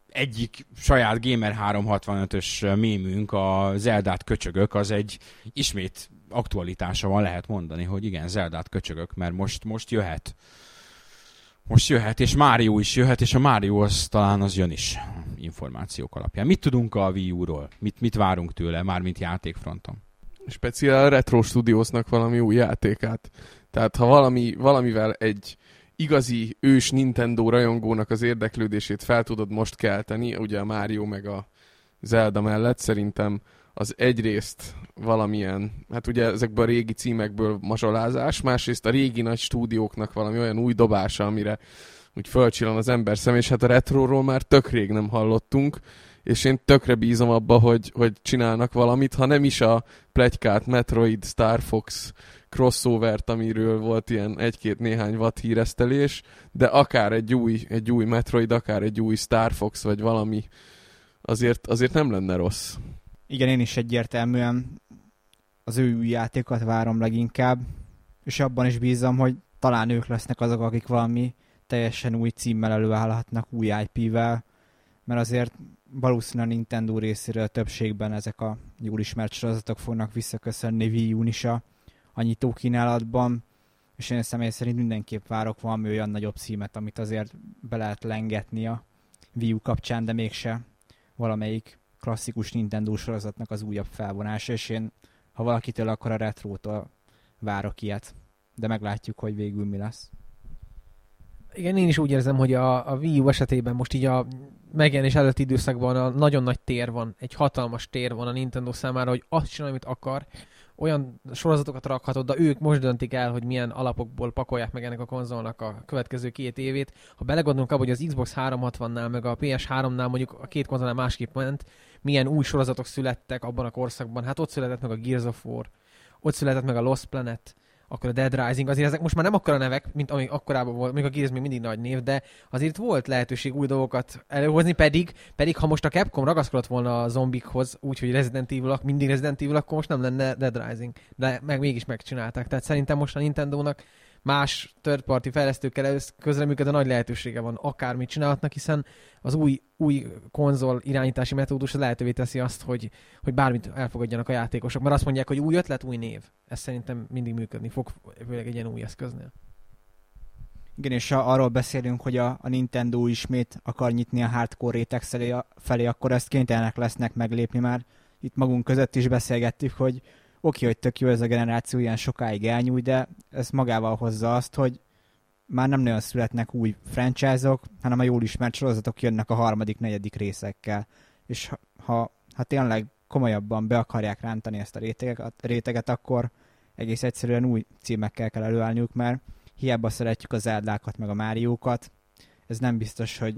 egyik saját Gamer 365-ös mémünk, a Zeldát köcsögök, az egy ismét aktualitása van, lehet mondani, hogy igen, Zeldát köcsögök, mert most, most jöhet. Most jöhet, és Mário is jöhet, és a Mário az talán az jön is információk alapján. Mit tudunk a Wii U-ról? Mit, mit várunk tőle, mármint játékfronton? Speciál a Retro Studiosnak valami új játékát. Tehát ha valami, valamivel egy igazi ős Nintendo rajongónak az érdeklődését fel tudod most kelteni, ugye a Mario meg a Zelda mellett. Szerintem az egyrészt valamilyen, hát ugye ezekből a régi címekből mazsolázás, másrészt a régi nagy stúdióknak valami olyan új dobása, amire úgy fölcsillan az ember szem, és hát a retroról már tök rég nem hallottunk, és én tökre bízom abba, hogy, hogy csinálnak valamit, ha nem is a plegykát Metroid, Star Fox crossovert, amiről volt ilyen egy-két néhány watt híresztelés, de akár egy új, egy új Metroid, akár egy új Star Fox, vagy valami, azért, azért nem lenne rossz. Igen, én is egyértelműen az ő új játékot várom leginkább, és abban is bízom, hogy talán ők lesznek azok, akik valami teljesen új címmel előállhatnak, új IP-vel, mert azért valószínűleg a Nintendo részéről a többségben ezek a jól ismert sorozatok fognak visszaköszönni Wii U-n is a a nyitó és én személy szerint mindenképp várok valami olyan nagyobb címet, amit azért be lehet lengetni a Wii U kapcsán, de mégse valamelyik klasszikus Nintendo sorozatnak az újabb felvonása, és én, ha valakitől, akkor a retrótól várok ilyet. De meglátjuk, hogy végül mi lesz. Igen, én is úgy érzem, hogy a, a Wii U esetében most így a megjelenés előtti időszakban a nagyon nagy tér van, egy hatalmas tér van a Nintendo számára, hogy azt csinál, amit akar, olyan sorozatokat rakhatod, de ők most döntik el, hogy milyen alapokból pakolják meg ennek a konzolnak a következő két évét. Ha belegondolunk abba, hogy az Xbox 360-nál, meg a PS3-nál mondjuk a két konzolnál másképp ment, milyen új sorozatok születtek abban a korszakban, hát ott született meg a Gears of War, ott született meg a Lost Planet, akkor a Dead Rising, azért ezek most már nem akkora nevek, mint amik akkorában volt, még a Gears még mindig nagy név, de azért volt lehetőség új dolgokat előhozni, pedig, pedig ha most a Capcom ragaszkodott volna a zombikhoz, úgyhogy Resident evil mindig Resident Evil, akkor most nem lenne Dead Rising, de meg mégis megcsinálták. Tehát szerintem most a Nintendo-nak más third party fejlesztőkkel ez közreműködő nagy lehetősége van, akármit csinálhatnak, hiszen az új, új konzol irányítási metódus lehetővé teszi azt, hogy, hogy bármit elfogadjanak a játékosok, mert azt mondják, hogy új ötlet, új név. Ez szerintem mindig működni fog, főleg egy ilyen új eszköznél. Igen, és ha arról beszélünk, hogy a, a Nintendo ismét akar nyitni a hardcore réteg felé, felé, akkor ezt kénytelenek lesznek meglépni már. Itt magunk között is beszélgettük, hogy oké, hogy tök jó ez a generáció ilyen sokáig elnyúj, de ez magával hozza azt, hogy már nem nagyon születnek új franchise-ok, hanem a jól ismert sorozatok jönnek a harmadik, negyedik részekkel. És ha, ha, tényleg komolyabban be akarják rántani ezt a réteget, réteget, akkor egész egyszerűen új címekkel kell előállniuk, mert hiába szeretjük az Zeldákat, meg a Máriókat, ez nem biztos, hogy,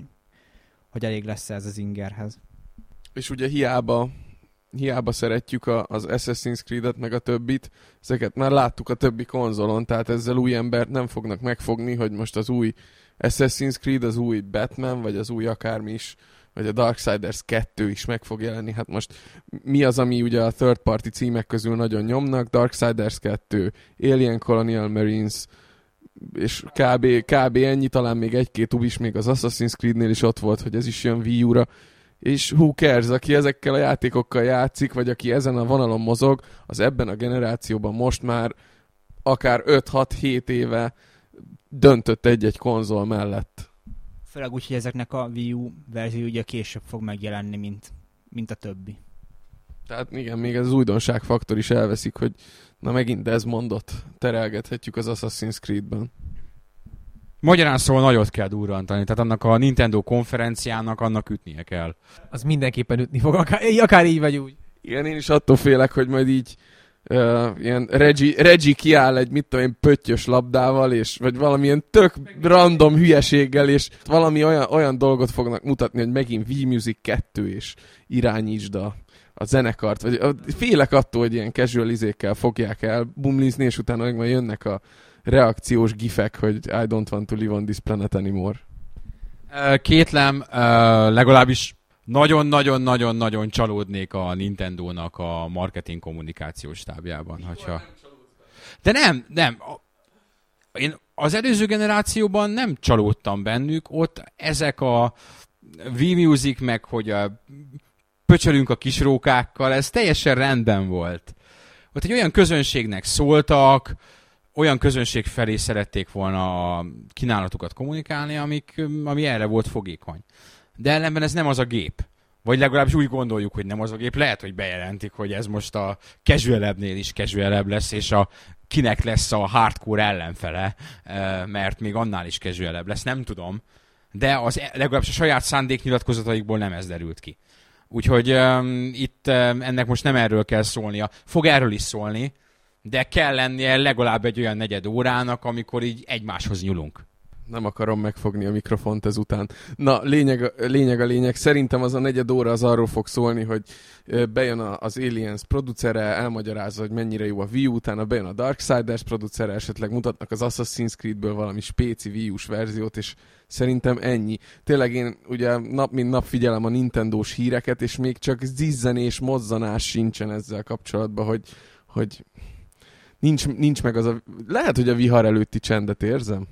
hogy elég lesz ez az ingerhez. És ugye hiába hiába szeretjük a, az Assassin's Creed-et, meg a többit, ezeket már láttuk a többi konzolon, tehát ezzel új embert nem fognak megfogni, hogy most az új Assassin's Creed, az új Batman, vagy az új akármi is, vagy a Darksiders 2 is meg fog jelenni. Hát most mi az, ami ugye a third party címek közül nagyon nyomnak? Darksiders 2, Alien Colonial Marines, és kb, kb. ennyi, talán még egy-két is még az Assassin's Creed-nél is ott volt, hogy ez is jön Wii U-ra, és who cares, aki ezekkel a játékokkal játszik, vagy aki ezen a vonalon mozog, az ebben a generációban most már akár 5-6-7 éve döntött egy-egy konzol mellett. Főleg úgy, hogy ezeknek a Wii U verzió ugye később fog megjelenni, mint, mint a többi. Tehát igen, még ez az újdonságfaktor is elveszik, hogy na megint ez mondott, terelgethetjük az Assassin's Creed-ben. Magyarán szóval nagyot kell durrantani, tehát annak a Nintendo konferenciának annak ütnie kell. Az mindenképpen ütni fog, akár, akár így vagy úgy. Igen, én is attól félek, hogy majd így uh, ilyen Reggie, Reggie kiáll egy, mit tudom én, pöttyös labdával, és, vagy valamilyen tök random hülyeséggel, és valami olyan, olyan dolgot fognak mutatni, hogy megint V-Music 2, és irányítsd a, a zenekart, vagy félek attól, hogy ilyen casual izékkel fogják el bumlizni, és utána meg majd jönnek a reakciós gifek, hogy I don't want to live on this planet anymore. Kétlem, legalábbis nagyon-nagyon-nagyon-nagyon csalódnék a Nintendo-nak a marketing kommunikációs stábjában. Hogyha... De nem, nem. Én az előző generációban nem csalódtam bennük, ott ezek a V-Music, meg hogy a pöcsölünk a kisrókákkal, ez teljesen rendben volt. Ott egy olyan közönségnek szóltak, olyan közönség felé szerették volna a kínálatukat kommunikálni, amik, ami erre volt fogékony. De ellenben ez nem az a gép. Vagy legalábbis úgy gondoljuk, hogy nem az a gép. Lehet, hogy bejelentik, hogy ez most a casual is casual lesz, és a kinek lesz a hardcore ellenfele, mert még annál is casual lesz. Nem tudom. De az, e, legalábbis a saját szándéknyilatkozataikból nem ez derült ki. Úgyhogy um, itt um, ennek most nem erről kell szólnia. Fog erről is szólni, de kell lennie legalább egy olyan negyed órának, amikor így egymáshoz nyúlunk. Nem akarom megfogni a mikrofont ezután. Na, lényeg, lényeg a lényeg. Szerintem az a negyed óra az arról fog szólni, hogy bejön az Aliens producere, elmagyarázza, hogy mennyire jó a Wii U, utána bejön a Darksiders producere, esetleg mutatnak az Assassin's Creedből valami spéci Wii U-s verziót, és szerintem ennyi. Tényleg én ugye nap mint nap figyelem a Nintendo-s híreket, és még csak zizzenés, mozzanás sincsen ezzel kapcsolatban, hogy, hogy nincs, nincs meg az a... Lehet, hogy a vihar előtti csendet érzem?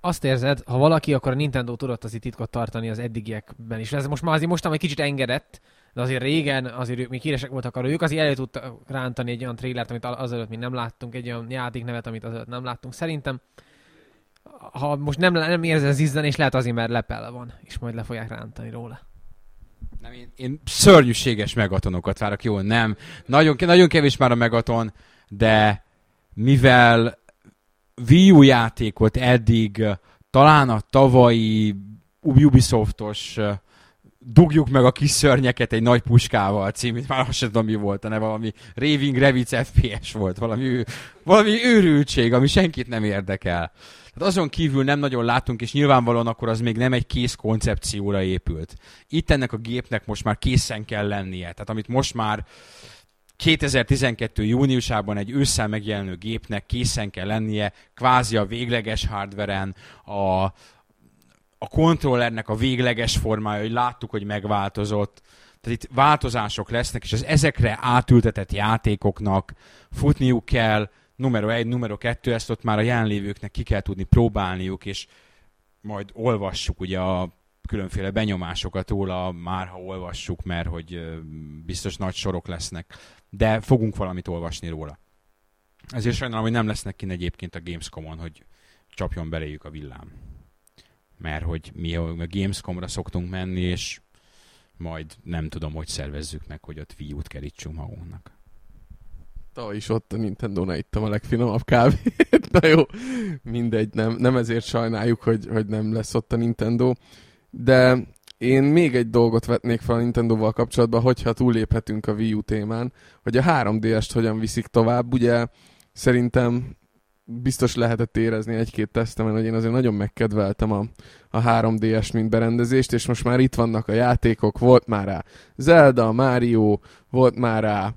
Azt érzed, ha valaki, akkor a Nintendo tudott azért titkot tartani az eddigiekben is. Ez most már azért mostan egy kicsit engedett, de azért régen, azért ők még híresek voltak arra, ők azért elő tudtak rántani egy olyan trailert, amit azelőtt mi nem láttunk, egy olyan játéknevet, amit azelőtt nem láttunk. Szerintem, ha most nem, nem érzel zizzen, és lehet azért, mert lepel van, és majd le fogják rántani róla. Nem, én, én szörnyűséges megatonokat várok, jó, nem. Nagyon, nagyon kevés már a megaton, de mivel Wii U játékot eddig talán a tavalyi Ubisoftos dugjuk meg a kis szörnyeket egy nagy puskával címét, már azt sem tudom mi volt a neve, valami Raving Revic FPS volt, valami, valami őrültség, ami senkit nem érdekel. Tehát azon kívül nem nagyon látunk, és nyilvánvalóan akkor az még nem egy kész koncepcióra épült. Itt ennek a gépnek most már készen kell lennie. Tehát amit most már 2012. júniusában egy ősszel megjelenő gépnek készen kell lennie, kvázi a végleges hardveren, a, a kontrollernek a végleges formája, hogy láttuk, hogy megváltozott. Tehát itt változások lesznek, és az ezekre átültetett játékoknak futniuk kell numero egy, numero kettő, ezt ott már a jelenlévőknek ki kell tudni próbálniuk, és majd olvassuk ugye a különféle benyomásokat róla, már ha olvassuk, mert hogy biztos nagy sorok lesznek, de fogunk valamit olvasni róla. Ezért sajnálom, hogy nem lesznek kint egyébként a Gamescom-on, hogy csapjon beléjük a villám. Mert hogy mi a Gamescom-ra szoktunk menni, és majd nem tudom, hogy szervezzük meg, hogy ott Wii U-t kerítsünk magunknak. Tavaly is ott a Nintendo-nál ittam a legfinomabb kávét. Na jó, mindegy, nem, nem ezért sajnáljuk, hogy, hogy nem lesz ott a Nintendo. De én még egy dolgot vetnék fel a Nintendo-val kapcsolatban, hogyha túléphetünk a Wii U témán, hogy a 3DS-t hogyan viszik tovább. Ugye szerintem biztos lehetett érezni egy-két tesztemen, hogy én azért nagyon megkedveltem a, a 3DS-t, mint berendezést, és most már itt vannak a játékok, volt már rá Zelda, Mario, volt már rá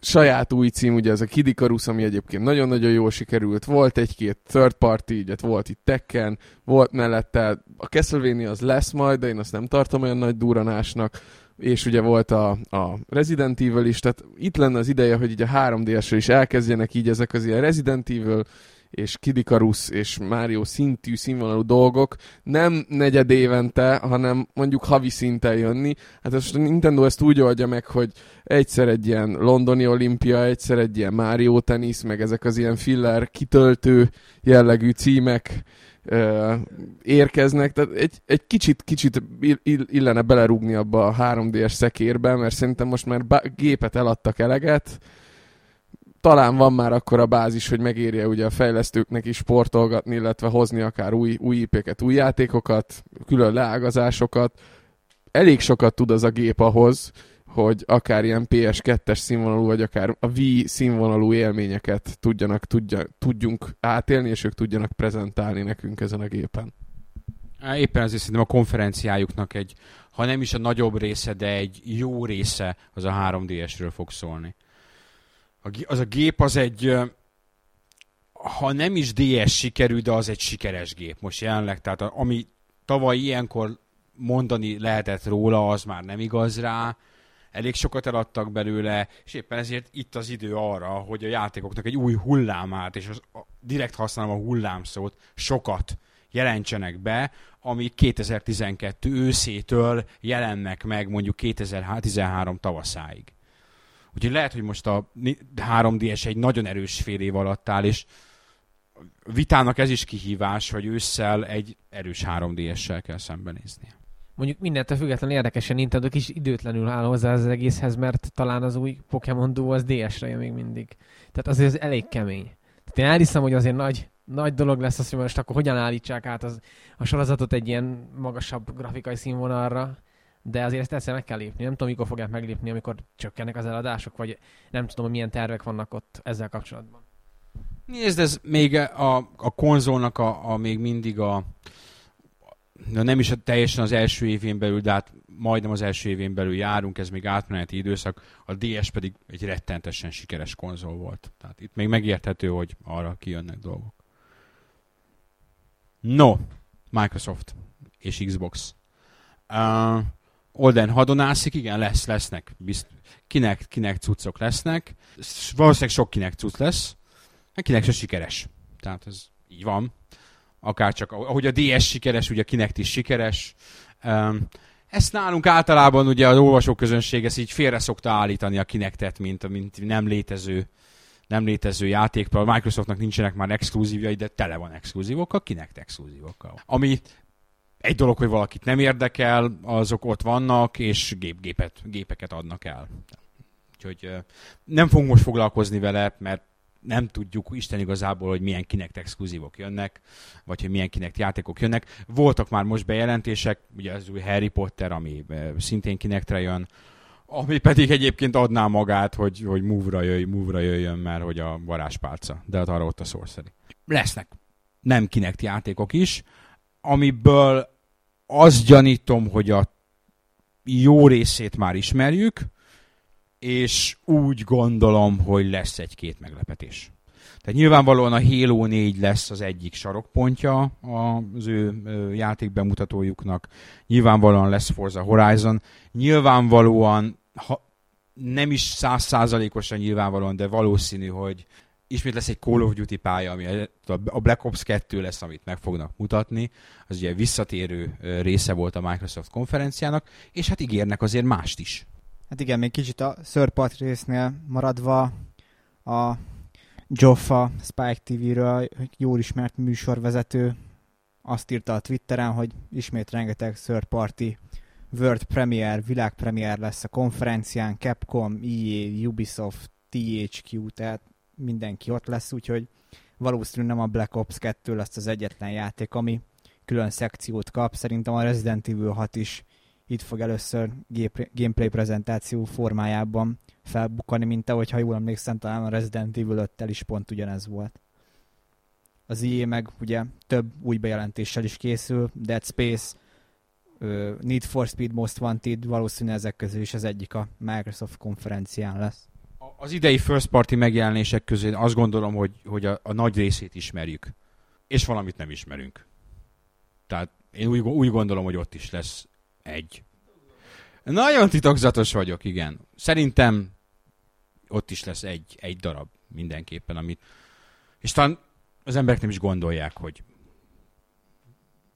saját új cím, ugye ez a Kid Icarus, ami egyébként nagyon-nagyon jól sikerült, volt egy-két third party, ugye volt itt Tekken, volt mellette, a Castlevania az lesz majd, de én azt nem tartom olyan nagy duranásnak, és ugye volt a, a Resident Evil is, tehát itt lenne az ideje, hogy így a 3DS-re is elkezdjenek így ezek az ilyen Resident Evil és Kid Icarus és Mario szintű, színvonalú dolgok nem negyed évente, hanem mondjuk havi szinten jönni. Hát most a Nintendo ezt úgy oldja meg, hogy egyszer egy ilyen londoni olimpia, egyszer egy ilyen Mario tenisz, meg ezek az ilyen filler kitöltő jellegű címek ö, érkeznek, tehát egy, egy kicsit, kicsit ill- illene belerúgni abba a 3D-es szekérbe, mert szerintem most már bá- gépet eladtak eleget, talán van már akkor a bázis, hogy megérje ugye a fejlesztőknek is sportolgatni, illetve hozni akár új, új IP-ket, új játékokat, külön leágazásokat. Elég sokat tud az a gép ahhoz, hogy akár ilyen PS2-es színvonalú, vagy akár a Wii színvonalú élményeket tudjanak, tudja, tudjunk átélni, és ők tudjanak prezentálni nekünk ezen a gépen. Éppen ezért szerintem a konferenciájuknak egy, ha nem is a nagyobb része, de egy jó része az a 3DS-ről fog szólni. Az a gép az egy, ha nem is DS sikerű, de az egy sikeres gép most jelenleg. Tehát ami tavaly ilyenkor mondani lehetett róla, az már nem igaz rá. Elég sokat eladtak belőle, és éppen ezért itt az idő arra, hogy a játékoknak egy új hullámát, és az, a, direkt használom a hullámszót, sokat jelentsenek be, amik 2012 őszétől jelennek meg mondjuk 2013 tavaszáig. Úgyhogy lehet, hogy most a ni- 3DS egy nagyon erős fél év alatt áll, és vitának ez is kihívás, hogy ősszel egy erős 3DS-sel kell szembenéznie. Mondjuk mindentől függetlenül érdekesen Nintendo kis időtlenül áll hozzá az egészhez, mert talán az új Pokémon Duo az DS-re jön még mindig. Tehát azért ez elég kemény. Tehát én elhiszem, hogy azért nagy, nagy dolog lesz az, hogy most akkor hogyan állítsák át az, a sorozatot egy ilyen magasabb grafikai színvonalra, de azért ezt egyszer meg kell lépni. Nem tudom, mikor fogják meglépni, amikor csökkennek az eladások, vagy nem tudom, hogy milyen tervek vannak ott ezzel kapcsolatban. Nézd, ez még a, a konzolnak a, a még mindig a na nem is a, teljesen az első évén belül, de hát majdnem az első évén belül járunk, ez még átmeneti időszak, a DS pedig egy rettentesen sikeres konzol volt. Tehát itt még megérthető, hogy arra kijönnek dolgok. No, Microsoft és Xbox. Uh, Olden hadonászik, igen, lesz, lesznek. Bizt, kinek, kinek cuccok lesznek. Valószínűleg sok kinek cucc lesz. Hát kinek se sikeres. Tehát ez így van. Akár csak, ahogy a DS sikeres, ugye a Kinect is sikeres. Um, ezt nálunk általában ugye az olvasóközönség ezt így félre szokta állítani a Kinectet, mint, mint nem létező nem létező játék. A Microsoftnak nincsenek már exkluzívjai, de tele van exkluzívokkal, Kinect exkluzívokkal. Ami egy dolog, hogy valakit nem érdekel, azok ott vannak, és gép, gépet, gépeket adnak el. Úgyhogy nem fogunk most foglalkozni vele, mert nem tudjuk Isten igazából, hogy milyen Kinect exkluzívok jönnek, vagy hogy milyen Kinect játékok jönnek. Voltak már most bejelentések, ugye az új Harry Potter, ami szintén Kinectre jön, ami pedig egyébként adná magát, hogy, hogy move-ra, jöjj, move-ra jöjjön, mert hogy a varázspálca. De hát arra ott a sorcery. Lesznek nem Kinect játékok is, amiből azt gyanítom, hogy a jó részét már ismerjük, és úgy gondolom, hogy lesz egy-két meglepetés. Tehát nyilvánvalóan a Halo 4 lesz az egyik sarokpontja az ő játékbemutatójuknak, nyilvánvalóan lesz Forza Horizon, nyilvánvalóan, ha nem is százszázalékosan nyilvánvalóan, de valószínű, hogy ismét lesz egy Call of Duty pálya, ami a Black Ops 2 lesz, amit meg fognak mutatni. Az ugye visszatérő része volt a Microsoft konferenciának, és hát ígérnek azért mást is. Hát igen, még kicsit a third party résznél maradva a Joffa Spike TV-ről jól ismert műsorvezető azt írta a Twitteren, hogy ismét rengeteg third party World Premiere, világpremier lesz a konferencián, Capcom, EA, Ubisoft, THQ, tehát mindenki ott lesz, úgyhogy valószínűleg nem a Black Ops 2 lesz az egyetlen játék, ami külön szekciót kap. Szerintem a Resident Evil 6 is itt fog először gameplay prezentáció formájában felbukkani, mint ahogy, ha jól emlékszem, talán a Resident Evil 5-tel is pont ugyanez volt. Az IE meg ugye több új bejelentéssel is készül, Dead Space, Need for Speed Most Wanted, valószínűleg ezek közül is az egyik a Microsoft konferencián lesz. Az idei first party megjelenések közül azt gondolom, hogy, hogy a, a nagy részét ismerjük. És valamit nem ismerünk. Tehát én úgy, úgy gondolom, hogy ott is lesz egy. Nagyon titokzatos vagyok, igen. Szerintem ott is lesz egy, egy darab mindenképpen, amit... És talán az emberek nem is gondolják, hogy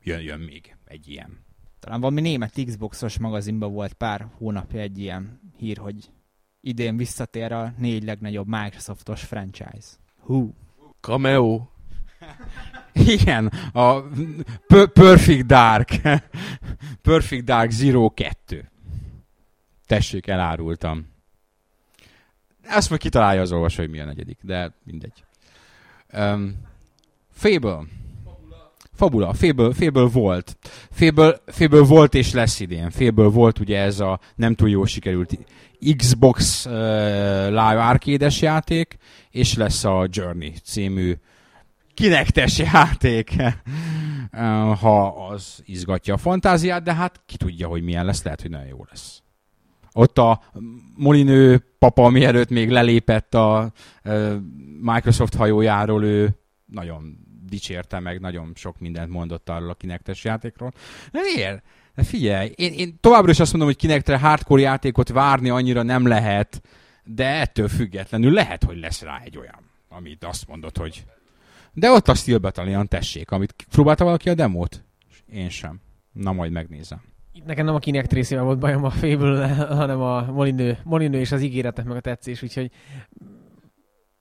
jön, jön még egy ilyen. Talán valami német Xboxos magazinban volt pár hónapja egy ilyen hír, hogy idén visszatér a négy legnagyobb Microsoftos franchise. Hú. Cameo. Igen, a P- Perfect Dark. Perfect Dark Zero 2. Tessék, elárultam. Azt majd kitalálja az olvasó, hogy mi a negyedik, de mindegy. Um, Fable. Fabula. Fable, Fable volt. Fable, Fable volt és lesz idén. Fable volt ugye ez a nem túl jó sikerült Xbox Live arcade játék, és lesz a Journey című kinektes játék, ha az izgatja a fantáziát, de hát ki tudja, hogy milyen lesz, lehet, hogy nagyon jó lesz. Ott a Molinő papa, mielőtt még lelépett a Microsoft hajójáról, ő nagyon dicsérte meg, nagyon sok mindent mondott arról a kinektes játékról. Miért? De figyelj, én, én továbbra is azt mondom, hogy kinektre hardcore játékot várni annyira nem lehet, de ettől függetlenül lehet, hogy lesz rá egy olyan, amit azt mondod, hogy de ott a Steel Battalion, tessék, amit próbálta valaki a demót? Én sem. Na, majd megnézem. Itt nekem nem a Kinect részével volt bajom a Fable, hanem a Molinő, Molinő és az ígéretek meg a tetszés, úgyhogy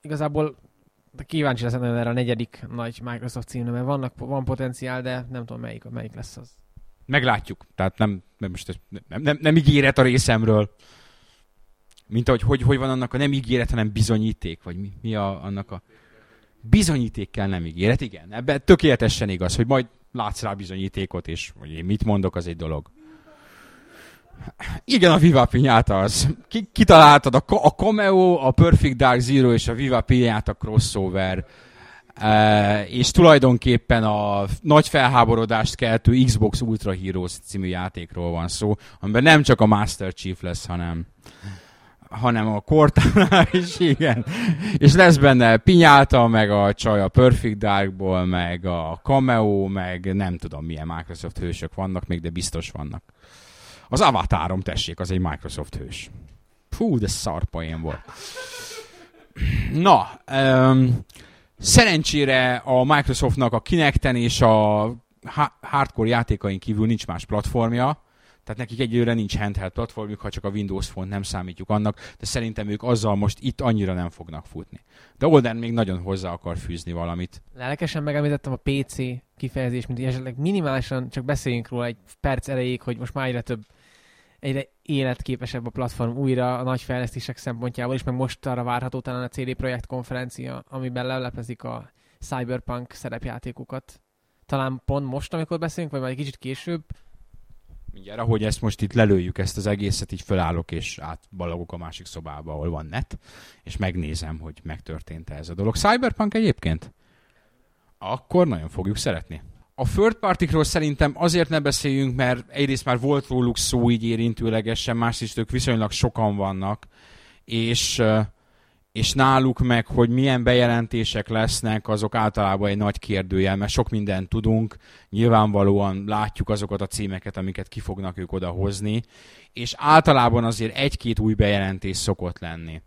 igazából kíváncsi leszek erre a negyedik nagy Microsoft címre, mert vannak, van potenciál, de nem tudom melyik, melyik lesz az. Meglátjuk. Tehát nem, nem, most nem, nem, nem ígéret a részemről. Mint ahogy hogy, hogy van annak a nem ígéret, hanem bizonyíték, vagy mi, mi a, annak a bizonyítékkel nem ígéret, igen. Ebben tökéletesen igaz, hogy majd látsz rá bizonyítékot, és hogy én mit mondok, az egy dolog. Igen, a Viva Pinyata az. Ki, kitaláltad a, a Cameo, a Perfect Dark Zero és a Viva Pinyata crossover. És tulajdonképpen a nagy felháborodást keltő Xbox Ultra Heroes című játékról van szó, amiben nem csak a Master Chief lesz, hanem hanem a Cortana is, igen. És lesz benne Pinyálta, meg a csaj a Perfect Darkból, meg a Cameo, meg nem tudom milyen Microsoft hősök vannak még, de biztos vannak. Az Avatarom, tessék, az egy Microsoft hős. Fú, de szarpoén volt. Na, um, szerencsére a Microsoftnak a Kinecten és a hardcore játékain kívül nincs más platformja, tehát nekik egyőre nincs handheld platformjuk, ha csak a Windows Phone nem számítjuk annak, de szerintem ők azzal most itt annyira nem fognak futni. De Olden még nagyon hozzá akar fűzni valamit. Lelkesen megemlítettem a PC kifejezés, mint esetleg minimálisan csak beszéljünk róla egy perc erejéig, hogy most már egyre több egyre életképesebb a platform újra a nagy fejlesztések szempontjából is, meg most arra várható talán a CD Projekt konferencia, amiben lelepezik a Cyberpunk szerepjátékokat. Talán pont most, amikor beszélünk, vagy majd egy kicsit később, mindjárt, ahogy ezt most itt lelőjük ezt az egészet, így fölállok és átbalagok a másik szobába, ahol van net, és megnézem, hogy megtörtént -e ez a dolog. Cyberpunk egyébként? Akkor nagyon fogjuk szeretni. A third partikról szerintem azért ne beszéljünk, mert egyrészt már volt róluk szó így érintőlegesen, másrészt ők viszonylag sokan vannak, és és náluk meg, hogy milyen bejelentések lesznek, azok általában egy nagy kérdőjel, mert sok mindent tudunk, nyilvánvalóan látjuk azokat a címeket, amiket ki fognak ők oda hozni, és általában azért egy-két új bejelentés szokott lenni.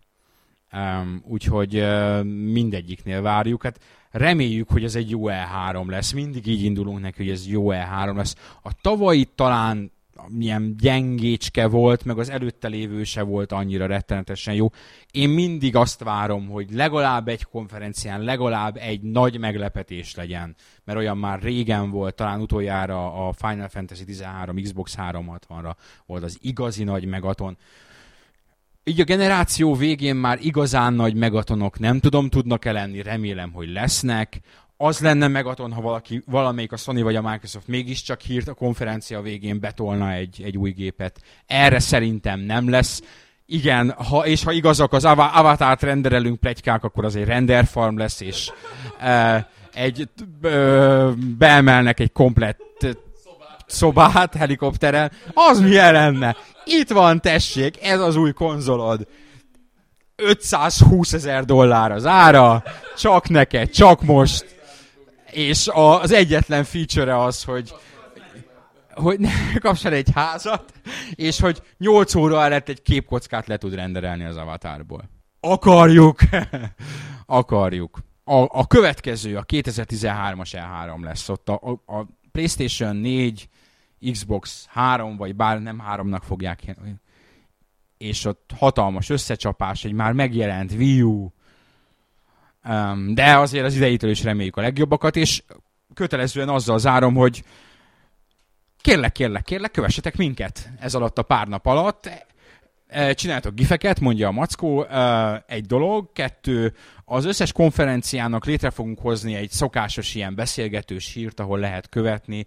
Um, úgyhogy uh, mindegyiknél várjuk. Hát reméljük, hogy ez egy jó E3 lesz. Mindig így indulunk neki, hogy ez jó E3 lesz. A tavalyi talán milyen gyengécske volt, meg az előtte lévő se volt annyira rettenetesen jó. Én mindig azt várom, hogy legalább egy konferencián, legalább egy nagy meglepetés legyen, mert olyan már régen volt, talán utoljára a Final Fantasy 13 Xbox 360-ra volt az igazi nagy megaton. Így a generáció végén már igazán nagy megatonok nem tudom, tudnak-e lenni, remélem, hogy lesznek az lenne megaton, ha valaki, valamelyik a Sony vagy a Microsoft mégiscsak hírt a konferencia végén betolna egy, egy új gépet. Erre szerintem nem lesz. Igen, ha, és ha igazak az av- avatárt renderelünk plegykák, akkor az egy render farm lesz, és e, egy, e, beemelnek egy komplett szobát helikopteren. Az milyen lenne? Itt van, tessék, ez az új konzolod. 520 ezer dollár az ára, csak neked, csak most és az egyetlen feature az, hogy hogy kapsz egy házat, és hogy 8 óra előtt egy képkockát le tud renderelni az avatárból. Akarjuk! Akarjuk. A, a következő, a 2013-as E3 lesz ott. A, a PlayStation 4, Xbox 3, vagy bár nem 3-nak fogják és ott hatalmas összecsapás, egy már megjelent Wii U, de azért az idejétől is reméljük a legjobbakat, és kötelezően azzal zárom, hogy kérlek, kérlek, kérlek, kövessetek minket ez alatt a pár nap alatt. E, csináltok gifeket, mondja a Mackó, e, egy dolog. Kettő, az összes konferenciának létre fogunk hozni egy szokásos ilyen beszélgetős hírt, ahol lehet követni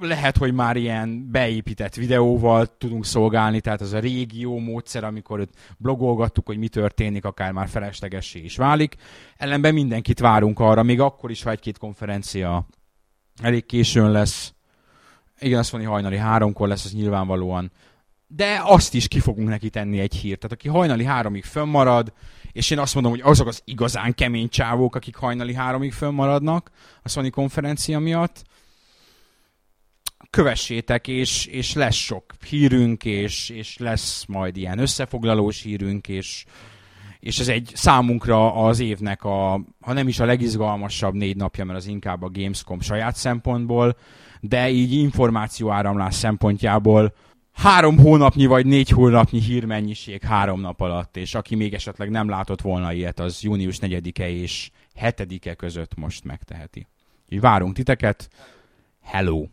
lehet, hogy már ilyen beépített videóval tudunk szolgálni, tehát az a régió módszer, amikor blogolgattuk, hogy mi történik, akár már feleslegessé is válik. Ellenben mindenkit várunk arra, még akkor is, ha egy-két konferencia elég későn lesz. Igen, azt mondani, hajnali háromkor lesz, az nyilvánvalóan. De azt is ki fogunk neki tenni egy hírt. Tehát aki hajnali háromig fönnmarad, és én azt mondom, hogy azok az igazán kemény csávók, akik hajnali háromig fönnmaradnak a Sony konferencia miatt, kövessétek, és, és lesz sok hírünk, és, és lesz majd ilyen összefoglalós hírünk, és, és ez egy számunkra az évnek a, ha nem is a legizgalmasabb négy napja, mert az inkább a Gamescom saját szempontból, de így információ áramlás szempontjából három hónapnyi vagy négy hónapnyi hírmennyiség három nap alatt, és aki még esetleg nem látott volna ilyet, az június 4-e és 7-e között most megteheti. Így várunk titeket. Hello!